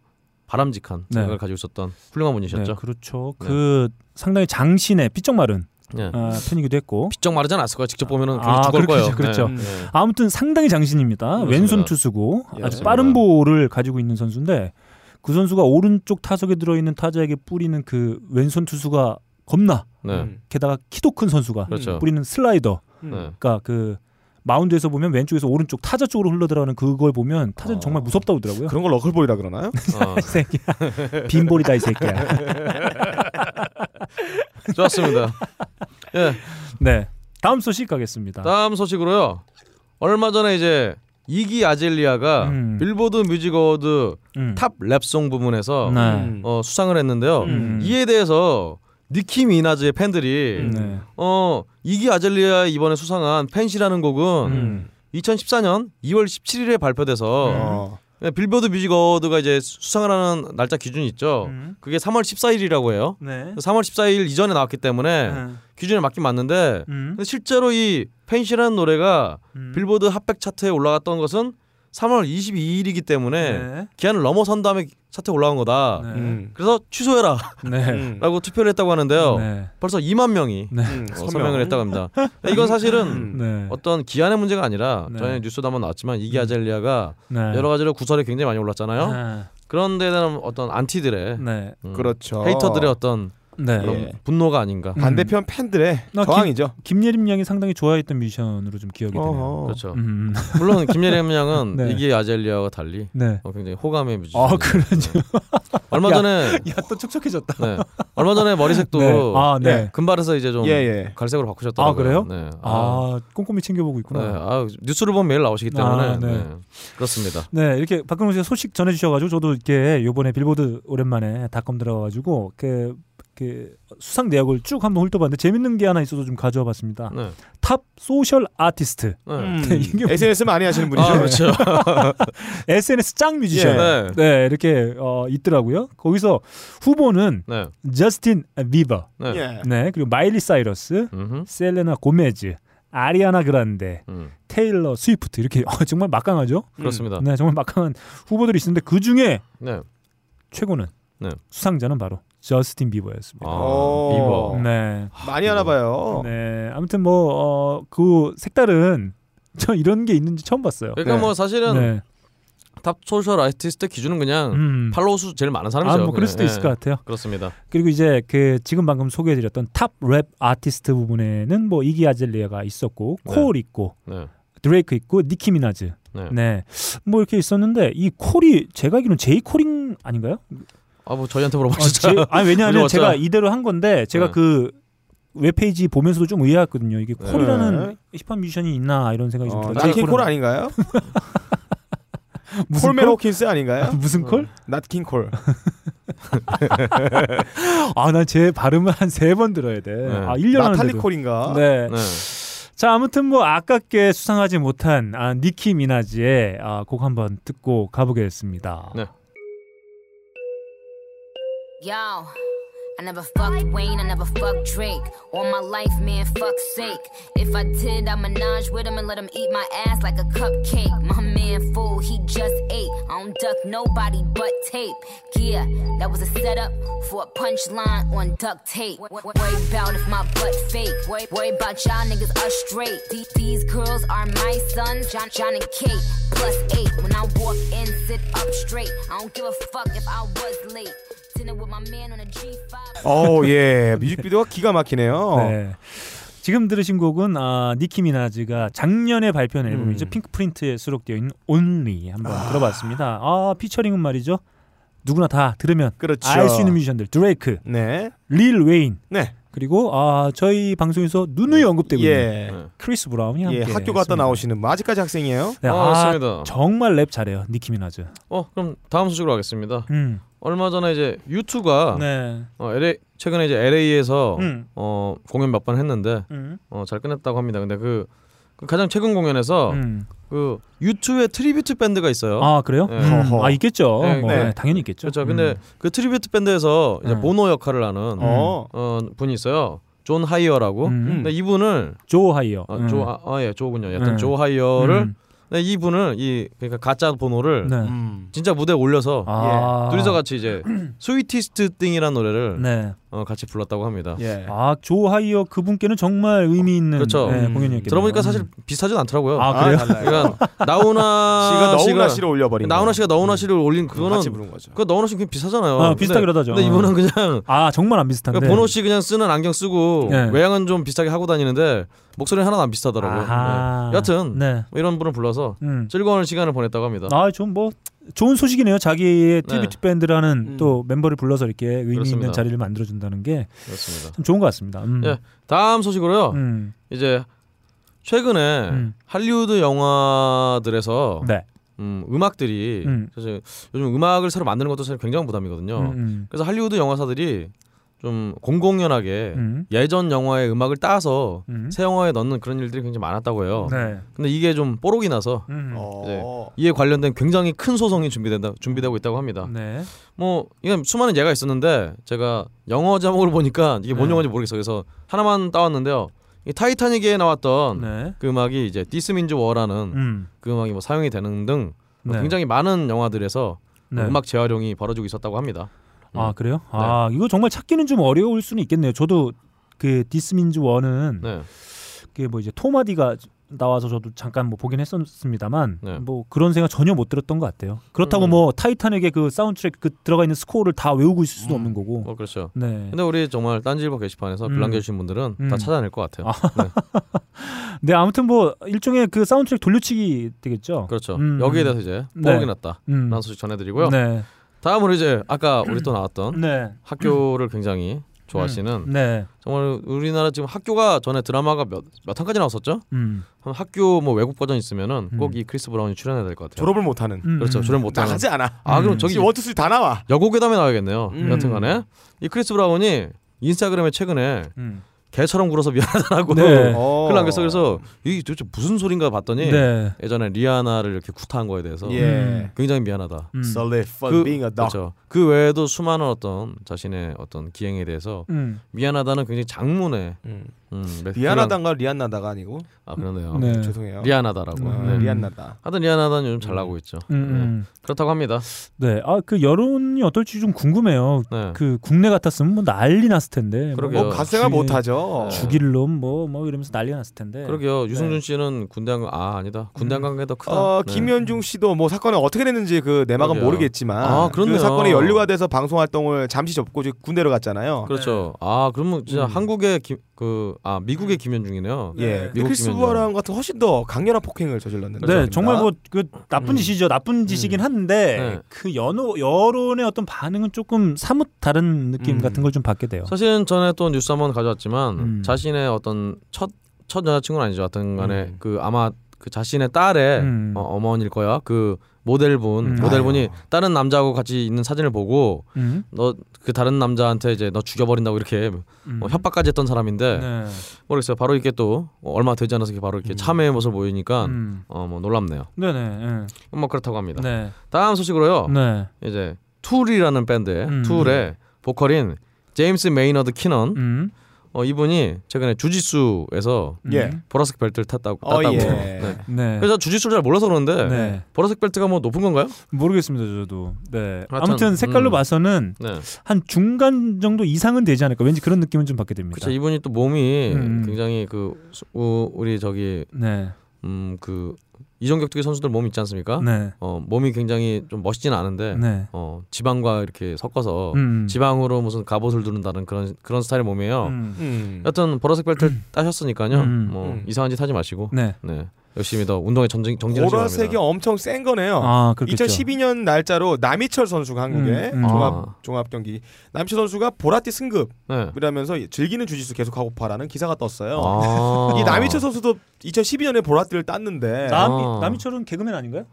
바람직한 네. 생각을 가지고 있었던 훌륭한 분이셨죠. 네, 그렇죠. 네. 그 상당히 장신의 삐쩍 마른 네. 아, 편이기도 했고 비쩍 마르지 않았을 거예요. 직접 보면은 아, 죽을 그렇겠죠, 거예요. 그렇죠. 네. 네. 아무튼 상당히 장신입니다. 그렇습니다. 왼손 투수고 아주 그렇습니다. 빠른 볼을 가지고 있는 선수인데 그 선수가 오른쪽 타석에 들어 있는 타자에게 뿌리는 그 왼손 투수가 겁나 네. 음. 게다가 키도 큰 선수가 그렇죠. 뿌리는 슬라이더 음. 네. 그러니까 그 마운드에서 보면 왼쪽에서 오른쪽 타자 쪽으로 흘러 들어가는 그걸 보면 타자는 어. 정말 무섭다고 하더라고요. 그런 걸 너클볼이라 그러나요? 어, *laughs* 이 새끼야. 빈볼이다 이 새끼야. *laughs* 좋았습니다. 예. 네. 다음 소식 가겠습니다. 다음 소식으로요. 얼마 전에 이제 이기 아젤리아가 음. Billboard Music Award 음. Top Rap Song 부문에서 네. 음. 어, 수상을 했는데요. 음. 이에 대해서 니키 미나즈의 팬들이 네. 어 이기 아젤리아 이번에 수상한 Fancy라는 곡은 음. 2014년 2월 17일에 발표돼서 어. 네, Billboard Music Award가 이제 수상을 하는 날짜 기준이 있죠. 음. 그게 3월 14일이라고 해요. 네. 3월 14일 이전에 나왔기 때문에 음. 기준에 맞긴 맞는데 음. 근데 실제로 이 Fancy라는 노래가 음. 빌보드 핫백 차트에 올라갔던 것은 3월 22일이기 때문에 네. 기한을 넘어선 다음에 차트에 올라간 거다. 네. 음. 그래서 취소해라라고 네. 음. *laughs* 투표를 했다고 하는데요. 네. 벌써 2만 명이 네. 음. 어, 서명을 했다고 합니다. 이건 사실은 음. 네. 어떤 기한의 문제가 아니라 네. 전에 뉴스도 한번 나왔지만 이기 아젤리아가 네. 여러 가지로 구설이 굉장히 많이 올랐잖아요. 네. 그런 데에 대한 어떤 안티들의 네. 음, 그렇죠. 헤이터들의 어떤 네. 그런 예. 분노가 아닌가. 음. 반대편 팬들의 나 저항이죠. 김 예림 양이 상당히 좋아했던 뮤지션으로 좀 기억이 되네요. 그렇죠. 음. *laughs* 물론 김예림 양은 네. 이기 아젤리아와 달리 네. 어, 굉장히 호감의 뮤지션. 아, 그러죠. *laughs* 얼마 야. 전에 야, 또 촉촉해졌다. 네. 얼마 전에 머리색도 네. 아, 네. 예. 금발에서 이제 좀 예, 예. 갈색으로 바꾸셨더라고요. 아, 그래요? 네. 아, 아, 꼼꼼히 챙겨보고 네. 있구나. 아, 뉴스를 보면 매일 나오시기 때문에 아, 네. 네. 그렇습니다. 네, 이렇게 박근홍 씨가 소식 전해주셔가지고 저도 이렇게 요번에 빌보드 오랜만에 닷컴 들어가가지고 그, 그 수상 내역을 쭉 한번 훑어봤는데 재밌는 게 하나 있어서 좀 가져와 봤습니다. 네. Top Social Artist. 네. 음. 네, 이게 뭐- SNS 많이 하시는 분이죠. 아, 그렇죠. *laughs* SNS 짱 뮤지션. 네. 네, 이렇게 어, 있더라고요. 거기서 후보는 네. 저스틴 비버, 네. 예. 네, 그리고 마일리 사이러스, 음흠. 셀레나 고메즈, 아리아나 그란데, 음. 테일러 스위프트 이렇게 어, 정말 막강하죠. 그렇습니다. 네, 정말 막강한 후보들이 있는데 그 중에 네. 최고는 네. 수상자는 바로 저스틴 비버였습니다. 아, 오. 비버. 네, 많이 하나 봐요. 네, 아무튼 뭐그 색다른 저 이런 게 있는지 처음 봤어요. 그러니까 네. 뭐 사실은 네, Top Social Artist 기준은 그냥 음, follow 수 제일 많은 사람이죠. 아, 뭐 그럴. 수도 있을 예. 것 같아요. 그렇습니다. 그리고 이제 그 지금 방금 소개해드렸던 Top Rap Artist 부분에는 뭐 이기 아젤리아가 있었고 네. 콜 있고 네. 드레이크 있고 니키 미나즈 네. 네 뭐 이렇게 있었는데 이 콜이 제가 알기로는 제이 콜인 아닌가요? 아, 뭐 저희한테 아, 물어보시죠. 제- 아니 왜냐하면. *laughs* 제가 이대로 한 건데 제가 네. 그 웹페이지 보면서도 좀 의아했거든요. 이게 네. 콜이라는 힙합 뮤지션이 있나 이런 생각이 좀 어, 들어요. 나트킹 콜 아닌가요? *laughs* 무슨 콜? 호킨스 아닌가요? *laughs* 무슨 콜? 나트킹 콜. 아, 난제 발음을 한 세 번 들어야 돼. 네. 아, 1년 나탈리. 콜인가? 네. 네. 자, 아무튼 뭐 아깝게 수상하지 못한 아, 니키 미나즈의 아, 곡 한번 듣고 가보겠습니다. 네. Yo, I never fucked Wayne, I never fucked Drake. All my life, man, fuck's sake. If I did, I menage with him and let him eat my ass like a cupcake. My man, fool, he just ate. I don't duck nobody but tape. Yeah, that was a setup for a punchline on duct tape. Worry about if my butt fake. Worry, about y'all niggas us straight. These girls are my sons, John, John and Kate. Plus eight. When I walk in, sit up straight. I don't give a fuck if I was late. Dinner with my man on a G5. 어, 예. 뮤직비디오가 기가 막히네요. *laughs* 네. 지금 들으신 곡은 아, 니키 미나즈가 작년에 발표한 앨범이죠. 음. Pinkprint에 수록되어 있는 Only 한번 들어봤습니다. 아 featuring은 말이죠. 누구나 다 들으면 그렇죠. 알수 있는 뮤지션들 드레이크, 네. 릴 웨인, 네. 그리고 아 저희 방송에서 누누이 언급되고 있는 예. 네. 크리스 브라운이 예, 함께 학교 갔다 했습니다. 나오시는 뭐 아직까지 학생이에요? 네, 아, 아, 맞습니다. 정말 랩 잘해요 니키 미나즈. 어 그럼 다음 소식으로 가겠습니다. 음. 얼마 전에 이제 U2가 네. 어, LA 최근에 이제 LA에서 음. 어 공연 몇 번 했는데 음. 어, 잘 끝냈다고 합니다. 근데 그, 그 가장 최근 공연에서 음. 그 U2의 tribute 밴드가 있어요. 아 그래요? 네. 음. 아 있겠죠. 네, 뭐, 네. 네, 당연히 있겠죠. 그렇죠. 근데 음. 그 tribute 밴드에서 이제 네. 보노 역할을 하는 어. 어, 분이 있어요. 존 하이어라고. 음. 근데 이분을 조 하이어. 어, 음. 조 아, 아, 예, 조군요. 여튼 네. 조 하이어를 음. 네, 이분을 이 그러니까 가짜 보노를 네. 음. 진짜 무대에 올려서 아. 둘이서 같이 이제 *clears throat* Sweetest Thing이라는 노래를 네. 어, 같이 불렀다고 합니다. 예. 아, 조 하이어 그분께는 정말 의미 있는 그렇죠. 네, 음. 공연이었겠네요. 들어보니까 사실 음. 비슷하지는 않더라고요. 아, 그래요? 달라요. 그러니까 나훈아 씨가 너훈아 씨를 올려버린 나훈아 거. 씨가 너훈아 씨를 올린 그거는 같이 부른 거죠. 그 너훈아 씨 그냥 비슷하잖아요. 아, 비슷하긴 하다죠. 근데 이분은 그냥 아, 정말 안 비슷한데. 그러니까 보노 씨 그냥 쓰는 안경 쓰고 네. 외양은 좀 비슷하게 하고 다니는데 목소리는 하나도 안 비슷하더라고요. 아하. 네. 여튼 네. 뭐 이런 분을 불러서 음. 즐거운 시간을 보냈다고 합니다. 아, 좀뭐 좋은 소식이네요. 자기의 네. tribute 밴드라는 음. 또 멤버를 불러서 이렇게 의미 그렇습니다. 있는 자리를 만들어 준다는 게참 그렇습니다. 좋은 것 같습니다. 음. 예. 다음 소식으로요. 음. 이제 최근에 음. 할리우드 영화들에서 네. 음, 음악들이 음. 사실 요즘 음악을 새로 만드는 것도 사실 굉장히 부담이거든요. 음, 음. 그래서 할리우드 영화사들이 좀 공공연하게 음. 예전 영화의 음악을 따서 음. 새 영화에 넣는 그런 일들이 굉장히 많았다고 해요. 네. 근데 이게 좀 뽀록이 나서 음. 어. 이에 관련된 굉장히 큰 소송이 준비된다 준비되고 있다고 합니다. 네. 뭐 이건 수많은 예가 있었는데 제가 영어 자막을 보니까 이게 뭔 네. 영화인지 모르겠어요. 그래서 하나만 따왔는데요. 이 타이타닉에 나왔던 네. 그 음악이 이제 This Means War라는 음. 그 음악이 뭐 사용이 되는 등 네. 굉장히 많은 영화들에서 네. 음악 재활용이 벌어지고 있었다고 합니다. 아 음. 그래요? 아 이거 정말 찾기는 좀 어려울 수는 있겠네요. 저도 그 This Means War는 네. 그게 뭐 이제 톰 하디가 나와서 저도 잠깐 뭐 보긴 했었습니다만 네. 뭐 그런 생각 전혀 못 들었던 것 같아요. 그렇다고 음. 뭐 타이타닉의 그 사운드트랙 그 들어가 있는 스코어를 다 외우고 있을 수도 없는 거고. 뭐 그렇죠. 네. 근데 우리 정말 딴지일보 게시판에서 음. 글 남겨주신 분들은 음. 다 찾아낼 것 같아요. 네. *laughs* 네 아무튼 뭐 일종의 그 사운드트랙 돌려치기 되겠죠. 그렇죠. 음. 여기에 대해서 이제 네. 뽀록이 났다. 음. 라는 소식 전해드리고요. 네. 다음으로 이제 아까 우리 또 *clears throat* 나왔던 네. 학교를 굉장히 좋아하시는 네. 정말 우리나라 지금 학교가 전에 드라마가 몇, 몇 학까지 나왔었죠? 음. 한 학교 뭐 외국 버전 있으면은 음. 꼭이 크리스 브라운이 출연해야 될 것 같아요. 졸업을 못하는. 음. 그렇죠. 졸업 못하는. 나가지 않아. 아 그럼 음. 저기 one two three 다 나와. 여고괴담에 나와야겠네요. 음. 여튼간에 이 크리스 브라운이 인스타그램에 최근에 음. 개처럼 굴어서 미안하다고 네. 어. 글 남겼어. 그래서 이게 도대체 무슨 소린가 봤더니 네. 예전에 리아나를 이렇게 구타한 거에 대해서 예. 굉장히 미안하다. 음. 그. 그렇죠. 그 외에도 수많은 어떤 자신의 어떤 기행에 대해서 음. 미안하다는 굉장히 장문의 음. 음, 메- 리안하다가 리안나다가 아니고 아 그러네요. 네. 죄송해요. 리안하다라고. 어, 네. 리안나다. 하여튼 리안하다는 요즘 잘 나고 있죠. 음. 네. 음. 그렇다고 합니다. 네. 아 그 여론이 어떨지 좀 궁금해요. 네. 그 국내 같았으면 뭐 난리 났을 텐데. 그러게요. 뭐 가생활 죽이- 못하죠. 죽일 놈뭐뭐 이러면서 난리가 났을 텐데. 그러게요. 유승준 네. 씨는 군대 한거아 아니다. 군대 음. 한게 더 크다. 어, 네. 김현중 씨도 뭐 사건이 어떻게 됐는지 그 내막은 그러게요. 모르겠지만 아. 그 사건이 연루가 돼서 방송 활동을 잠시 접고 이제 군대로 갔잖아요. 그렇죠. 아 그러면 진짜 음. 한국의 그아 미국의 김현중이네요. 예. 근데 미국 크리스 김현중. 부아랑 같은 훨씬 더 강렬한 폭행을 저질렀는데. 네, 정말 뭐 그 나쁜 음. 짓이죠. 나쁜 짓이긴 한데 네. 그 연호 여론의 어떤 반응은 조금 사뭇 다른 느낌 음. 같은 걸 좀 받게 돼요. 사실은 전에 또 뉴스 한번 가져왔지만 음. 자신의 어떤 첫 첫 여자친구는 아니죠. 하여튼 간에 음. 그 아마 그 자신의 딸의 음. 어, 어머니일 거야. 그 모델분 음. 모델분이 아유. 다른 남자하고 같이 있는 사진을 보고 음. 너그 다른 남자한테 이제 너 죽여버린다고 이렇게 음. 뭐 협박까지 했던 사람인데 네. 모르겠어요. 바로 이렇게 또 얼마 되지 않아서 이렇게 바로 이렇게 음. 참회의 모습을 보이니까 음. 어뭐 놀랍네요. 네네. 뭐 그렇다고 합니다. 네. 다음 소식으로요. 네. 이제 툴이라는 밴드의 음. 툴의 보컬인 제임스 메이너드 키넌 음. 어, 이분이 최근에 주짓수에서 음. 예. 보라색 벨트를 탔다고 어, 땄다고. 예. 네. 네. 그래서 주짓수를 잘 몰라서 그러는데 네. 보라색 벨트가 뭐 높은 건가요? 모르겠습니다, 저도. 네. 하여튼, 아무튼 색깔로 음. 봐서는 네. 한 중간 정도 이상은 되지 않을까. 왠지 그런 느낌은 좀 받게 됩니다. 그렇죠. 이분이 또 몸이 음. 굉장히 그 수- 우, 우리 저기 네. 음그 이종격 투기 선수들 몸 있지 않습니까? 네. 어 몸이 굉장히 좀 멋있지는 않은데 네. 어 지방과 이렇게 섞어서 음. 지방으로 무슨 갑옷을 두른다는 그런 그런 스타일의 몸이에요. 음. 음. 여튼 보라색 벨트를 *clears throat* 따셨으니까요. 음. 뭐 음. 이상한 짓 하지 마시고 네. 네 열심히 더 운동에 전정 정진을 보라색이. 엄청 센 거네요. 아, 그렇겠죠. 2012년 날짜로 남희철 선수가 한국의 음, 음. 종합 아. 종합 경기 남희철 선수가 보라띠 승급이라면서 네. 즐기는 주짓수 계속 하고 파라는 기사가 떴어요. 아. *laughs* 이 남희철 선수도 2012년에 보라띠를 땄는데 남이 아. 남이철은 개그맨 아닌가요?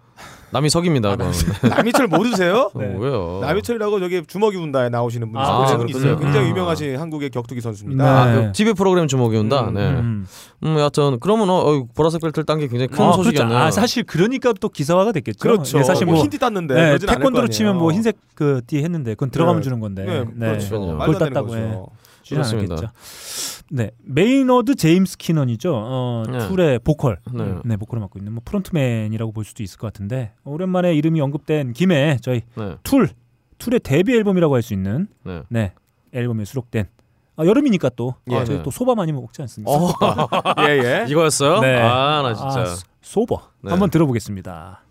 남이석입니다. 그건. 남희철 모르세요? 네. 어, 왜요? 남희철이라고 저기 주먹이 운다에 나오시는 분이 아, 있어요. 그렇군요. 굉장히 음. 유명하신 한국의 격투기 선수입니다. 네. 아, 그 TV 프로그램 주목이 온다. 음, 네. 음. 음, 여하튼 그러면 어, 어, 보라색 벨트를 딴 게 굉장히 큰 아, 소식이었네요. 그렇죠. 아, 사실 그러니까 또 기사화가 됐겠죠. 그렇죠. 예, 사실 뭐 뭐 흰띠 땄는데 네, 태권도로. 치면 뭐 흰색 그 띠 했는데 그건 들어가면 네. 주는 건데. 네, 그렇죠. 그럼요. 말도 그걸 안 되는 땄다고 해. 거죠. 낮지 않았겠죠. 네, 메이너드 제임스 키넌이죠. 어, 네. 툴의 보컬. 네. 네, 보컬을 맡고 있는 뭐 frontman이라고 볼 수도 있을 것 같은데 오랜만에 이름이 언급된 김에 저희 네. 툴 툴의 데뷔 앨범이라고 할 수 있는 네. 네 앨범에 수록된 아, 여름이니까 또 예. 아, 저희 네. 또 소바 많이 먹지 않습니까? 어, *laughs* 예, 예. *laughs* 이거였어요? 네. 아, 나 진짜. 아, 소- Sober 네. 한번 들어보겠습니다.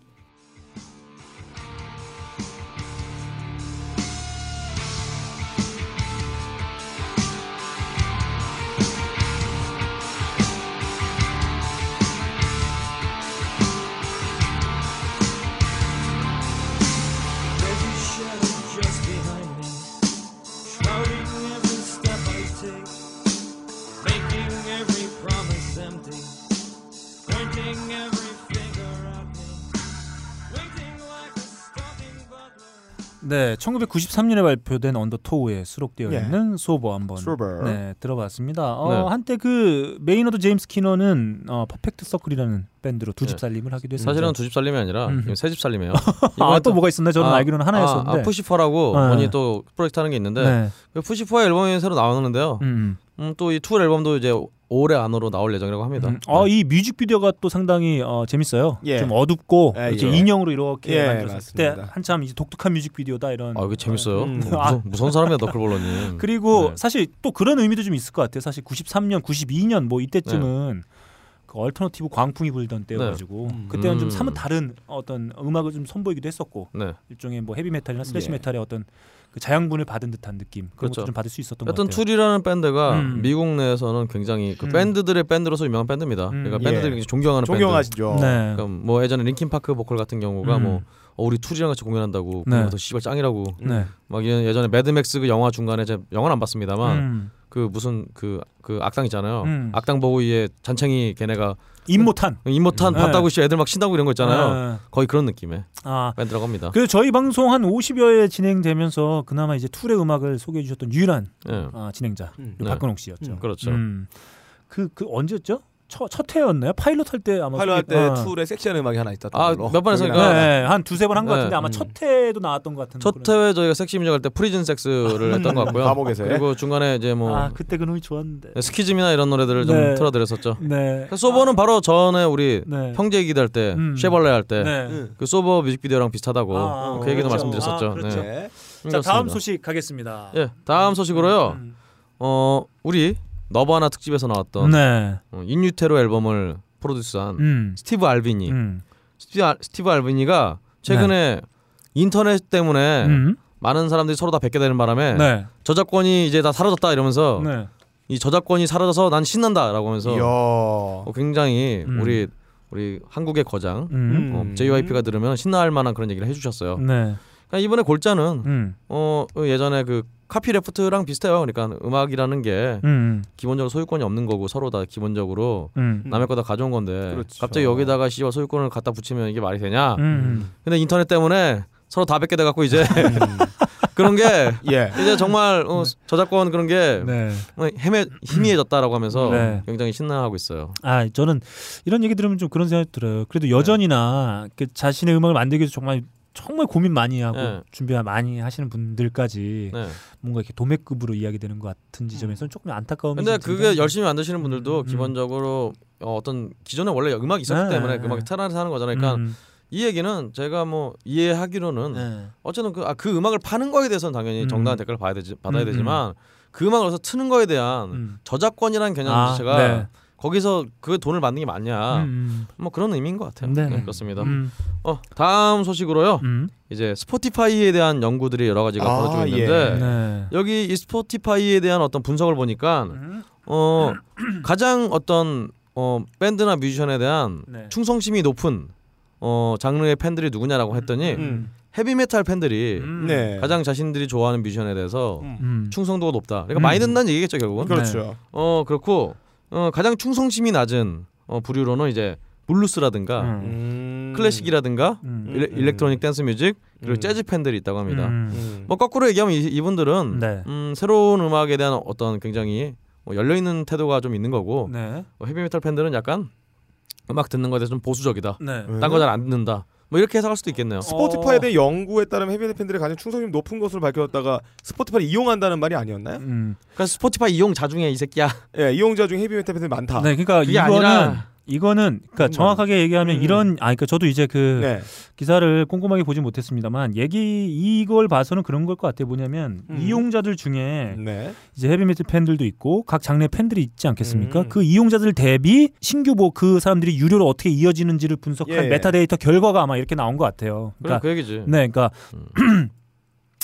네, 1993년에 발표된 언더토우에 수록되어 예. 있는 Sober 한번. 네, 들어봤습니다. 어, 네. 한때 그 메이너드 제임스 키넌은 어, 퍼펙트 서클이라는 밴드로 두집 네. 살림을 하기도 했습니다. 사실은 두 집 살림이 아니라 음. 세집 살림이에요. *laughs* 아, 이번에 또 뭐가 있었나? 저는 아, 알기로는 하나였었는데. 아, 아, 푸시퍼라고 네. 본인이 또 프로젝트 하는 게 있는데 네. 그 푸시퍼의 앨범이 새로 나오는데요. 음. 음, 또 이 툴 앨범도 이제 올해 안으로 나올 예정이라고 합니다. 음. 아, 이 뮤직비디오가 또 상당히 어, 재밌어요. 예. 좀 어둡고 예, 이렇게 예. 인형으로 이렇게 예, 그때 맞습니다. 한참 이제 독특한 뮤직비디오다 이런. 아, 이게 재밌어요. 음. 뭐, 아. 무서운, 무서운 사람이야 너클볼러님. 그리고 네. 사실 또 그런 의미도 좀 있을 것 같아요. 사실 93년, 92년 뭐 이때쯤은 그 alternative 광풍이 불던 때여가지고 음. 그때는 좀 음. 사뭇 다른 어떤 음악을 좀 선보이기도 했었고 네. 일종의 뭐 헤비 메탈이나 thrash 예. 메탈의 어떤 그 자양분을 받은 듯한 느낌 그런 그렇죠. 것도 좀 받을 수 있었던 것 같아요. 툴이라는 밴드가 음. 미국 내에서는 굉장히 그 음. 밴드들의 밴드로서 유명한 밴드입니다. 음. 그러니까 예. 밴드들이 굉장히 존경하는 존경하시죠. 네. 밴드. 그러니까 뭐 예전에 링킨 파크 보컬 같은 경우가 음. 뭐 어, 우리 툴이랑 같이 공연한다고 네. 그러면서 씨발 짱이라고 네. 막 예- 예전에 매드맥스 그 영화 중간에 제 영화는 안 봤습니다만 음. 그 무슨 그 그 악당 있잖아요. 음. 악당 보고 이에 잔챙이 걔네가 임모탄. 임모탄 네. 봤다고 씨 애들 막 신다고 이런 거 있잖아요. 네. 거의 그런 느낌의 아 밴드라고 합니다. 그래서 저희 방송 한 50여 회 진행되면서 그나마 이제 툴의 음악을 소개해 주셨던 유일한 예. 아, 진행자 음. 네. 박근홍 씨였죠. 음, 그렇죠. 음. 그, 그 언제였죠? 첫, 첫 회였나요? 파일럿 할 때 아마 파일럿 소개- 때 어. 툴의 섹시한 음악이 하나 있었던 아, 걸로. 몇 기억이 그러니까- 나요. 네, 한 두세 번 한것 네. 같은데 아마 음. 첫 회도 나왔던 것 같은 첫 회에 저희가 섹시 임적할 때 프리즌 섹스를 했던 것 같고요. 감옥에서요? 그리고 중간에 이제 뭐 아 그때 그 놈이 좋았는데 Schism이나 이런 노래들을 좀 네. 틀어드렸었죠. 네. Sober는 바로 전에 우리 네. 형제 얘기 할 때, 음. 애벌레 할 때, 네. 음. 그 Sober 뮤직비디오랑 비슷하다고 아, 그 얘기도 그렇죠. 말씀드렸었죠. 아, 그렇죠. 네. 네. 음, 자 다음. 소식 가겠습니다. 예, 다음 소식으로요. 음. 어, 우리 너바나 특집에서 나왔던 네. 어, In Utero 앨범을 produce한 음. 스티브 알비니. 음. 스티브, 알- 스티브 알비니가 최근에 인터넷 때문에 음. 많은 사람들이 서로 다 뵙게 되는 바람에 네. 저작권이 이제 다 사라졌다 이러면서 네. 이 저작권이 사라져서 난 신난다라고 하면서 이야. 어, 굉장히 음. 우리 우리 한국의 거장 음. 어, JYP가 들으면 신나할 만한 그런 얘기를 해주셨어요. 네. 그러니까 이번에 골자는 음. 어 예전에 그 카피레프트랑 비슷해요. 그러니까 음악이라는 게 음. 기본적으로 소유권이 없는 거고 서로 다 기본적으로 음. 남의 거 다 가져온 건데 그렇죠. 갑자기 여기다가 씨와 소유권을 갖다 붙이면 이게 말이 되냐? 음. 근데 인터넷 때문에 서로 다 뺏게 돼 갖고 이제 *laughs* 그런 게 예. 이제 정말 어, 저작권 그런 게 네. 어, 헤매 희미해졌다라고 하면서 네. 굉장히 신나하고 있어요. 아 저는 이런 얘기 들으면 좀 그런 생각이 들어요. 그래도 여전히나 그 자신의 음악을 만들기 위해서 정말 정말 고민 많이 하고 네. 준비 많이 하시는 분들까지 네. 뭔가 이렇게 도매급으로 이야기되는 것 같은 지점에서는 조금 안타까움이 근데 좀 그게 열심히 만드시는 분들도 음, 음. 기본적으로 어, 어떤 기존에 원래 음악이 있었기 네, 때문에 음악이 네. 태어나서 하는 거잖아요. 그러니까 음, 이 얘기는 제가 뭐 이해하기로는 네. 어쨌든 그, 아, 그 음악을 파는 거에 대해서는 당연히 음. 정당한 대가를 받아야, 되지, 받아야 음, 되지만 그 음악을 어서 트는 거에 대한 음. 저작권이라는 개념 아, 자체가 네. 거기서 그 돈을 받는 게 맞냐 음, 뭐 그런 의미인 것 같아요. 네. 네, 그렇습니다. 음, 어, 다음 소식으로요. 음. 이제 스포티파이에 대한 연구들이 여러 가지가 아, 벌어지고 예. 있는데 네. 여기 이 스포티파이에 대한 어떤 분석을 보니까 음. 어 *clears throat* 가장 어떤 어 밴드나 뮤지션에 대한 네. 충성심이 높은 어 장르의 팬들이 누구냐라고 했더니 음. 헤비메탈 팬들이 음. 네. 가장 자신들이 좋아하는 뮤지션에 대해서 음. 음. 충성도가 높다. 그러니까 음. 많이 듣는다는 얘기겠죠 결국은. 그렇죠. 어 그렇고 어 가장 충성심이 낮은 어 부류로는 이제 블루스라든가 음. 음. 클래식이라든가 음. 일레, 음. electronic dance music 그리고 음. 재즈 팬들이 있다고 합니다. 음. 음. 뭐 거꾸로 얘기하면 이, 이분들은 네. 음, 새로운 음악에 대한 어떤 굉장히 뭐 열려 있는 태도가 좀 있는 거고 네. 어, 헤비메탈 팬들은 약간 음악 듣는 거에 대해서 좀 보수적이다. 네. 왜? 딴거 잘 안 듣는다. 뭐 이렇게 해석할 수도 있겠네요. 스포티파이에 대한 연구에 따르면 헤비메탈 팬들의 가장 충성심이 높은 것으로 밝혀졌다가 스포티파이를 이용한다는 말이 아니었나요? 음. 그래서 스포티파이 이용자 중에 이 새끼야. 예, 이용자 중에 헤비메탈 팬들이 많다. 네, 그러니까 이거는 아니라- 이거는 그러니까 음. 정확하게 얘기하면 음. 이런 아 그러니까 저도 이제 그 네. 기사를 꼼꼼하게 보지 못했습니다만 얘기 이걸 봐서는 그런 걸 것 같아요. 뭐냐면 음. 이용자들 중에 네. 이제 헤비메탈 팬들도 있고 각 장르 팬들이 있지 않겠습니까? 음. 그 이용자들 대비 신규 뭐 그 사람들이 유료로 어떻게 이어지는지를 분석한 예, 예. 메타데이터 결과가 아마 이렇게 나온 것 같아요. 그러니까 그 얘기지. 네, 그러니까 음. *clears throat*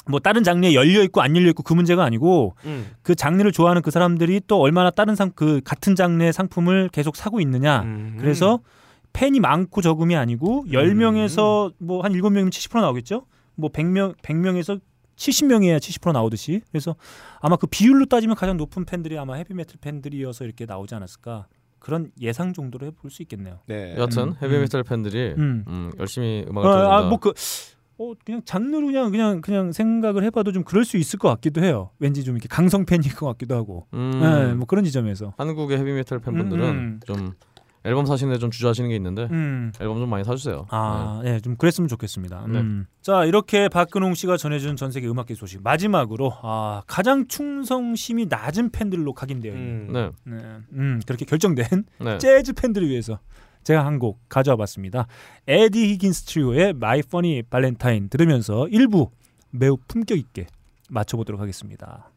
뭐 다른 장르에 열려 있고 안 열려 있고 그 문제가 아니고 음. 그 장르를 좋아하는 그 사람들이 또 얼마나 다른 상 그 같은 장르의 상품을 계속 사고 있느냐. 음. 그래서 팬이 많고 적음이 아니고 10명에서 뭐한 7명이면 70% 나오겠죠? 뭐 100명 100명에서 70명이야 70% 나오듯이. 그래서 아마 그 비율로 따지면 가장 높은 팬들이 아마 헤비메탈 팬들이어서 이렇게 나오지 않았을까. 그런 예상 정도로 해볼 수 있겠네요. 네. 여하튼 음, 헤비메탈 팬들이 음. 음, 열심히 음악을 듣는다. 아, 뭐그 어, 그냥 장르로 그냥 그냥 그냥 생각을 해봐도 좀 그럴 수 있을 것 같기도 해요. 왠지 좀 이렇게 강성 팬일 것 같기도 하고. 음, 네, 뭐 그런 지점에서. 한국의 헤비메탈 팬분들은 음, 음. 좀 앨범 사시는데 좀 주저하시는 게 있는데 음. 앨범 좀 많이 사주세요. 아, 예, 좀 그랬으면 좋겠습니다. 네. 음. 자, 이렇게 박근홍 씨가 전해준 전 세계 음악계 소식 마지막으로 아, 가장 충성심이 낮은 팬들로 각인되어 있는, 음. 네, 네. 음, 그렇게 결정된 네. 재즈 팬들을 위해서 제가 한 곡 가져와 봤습니다. 에디 히긴스 트리오의 My Funny Valentine 들으면서 1부 매우 품격 있게 맞춰보도록 하겠습니다.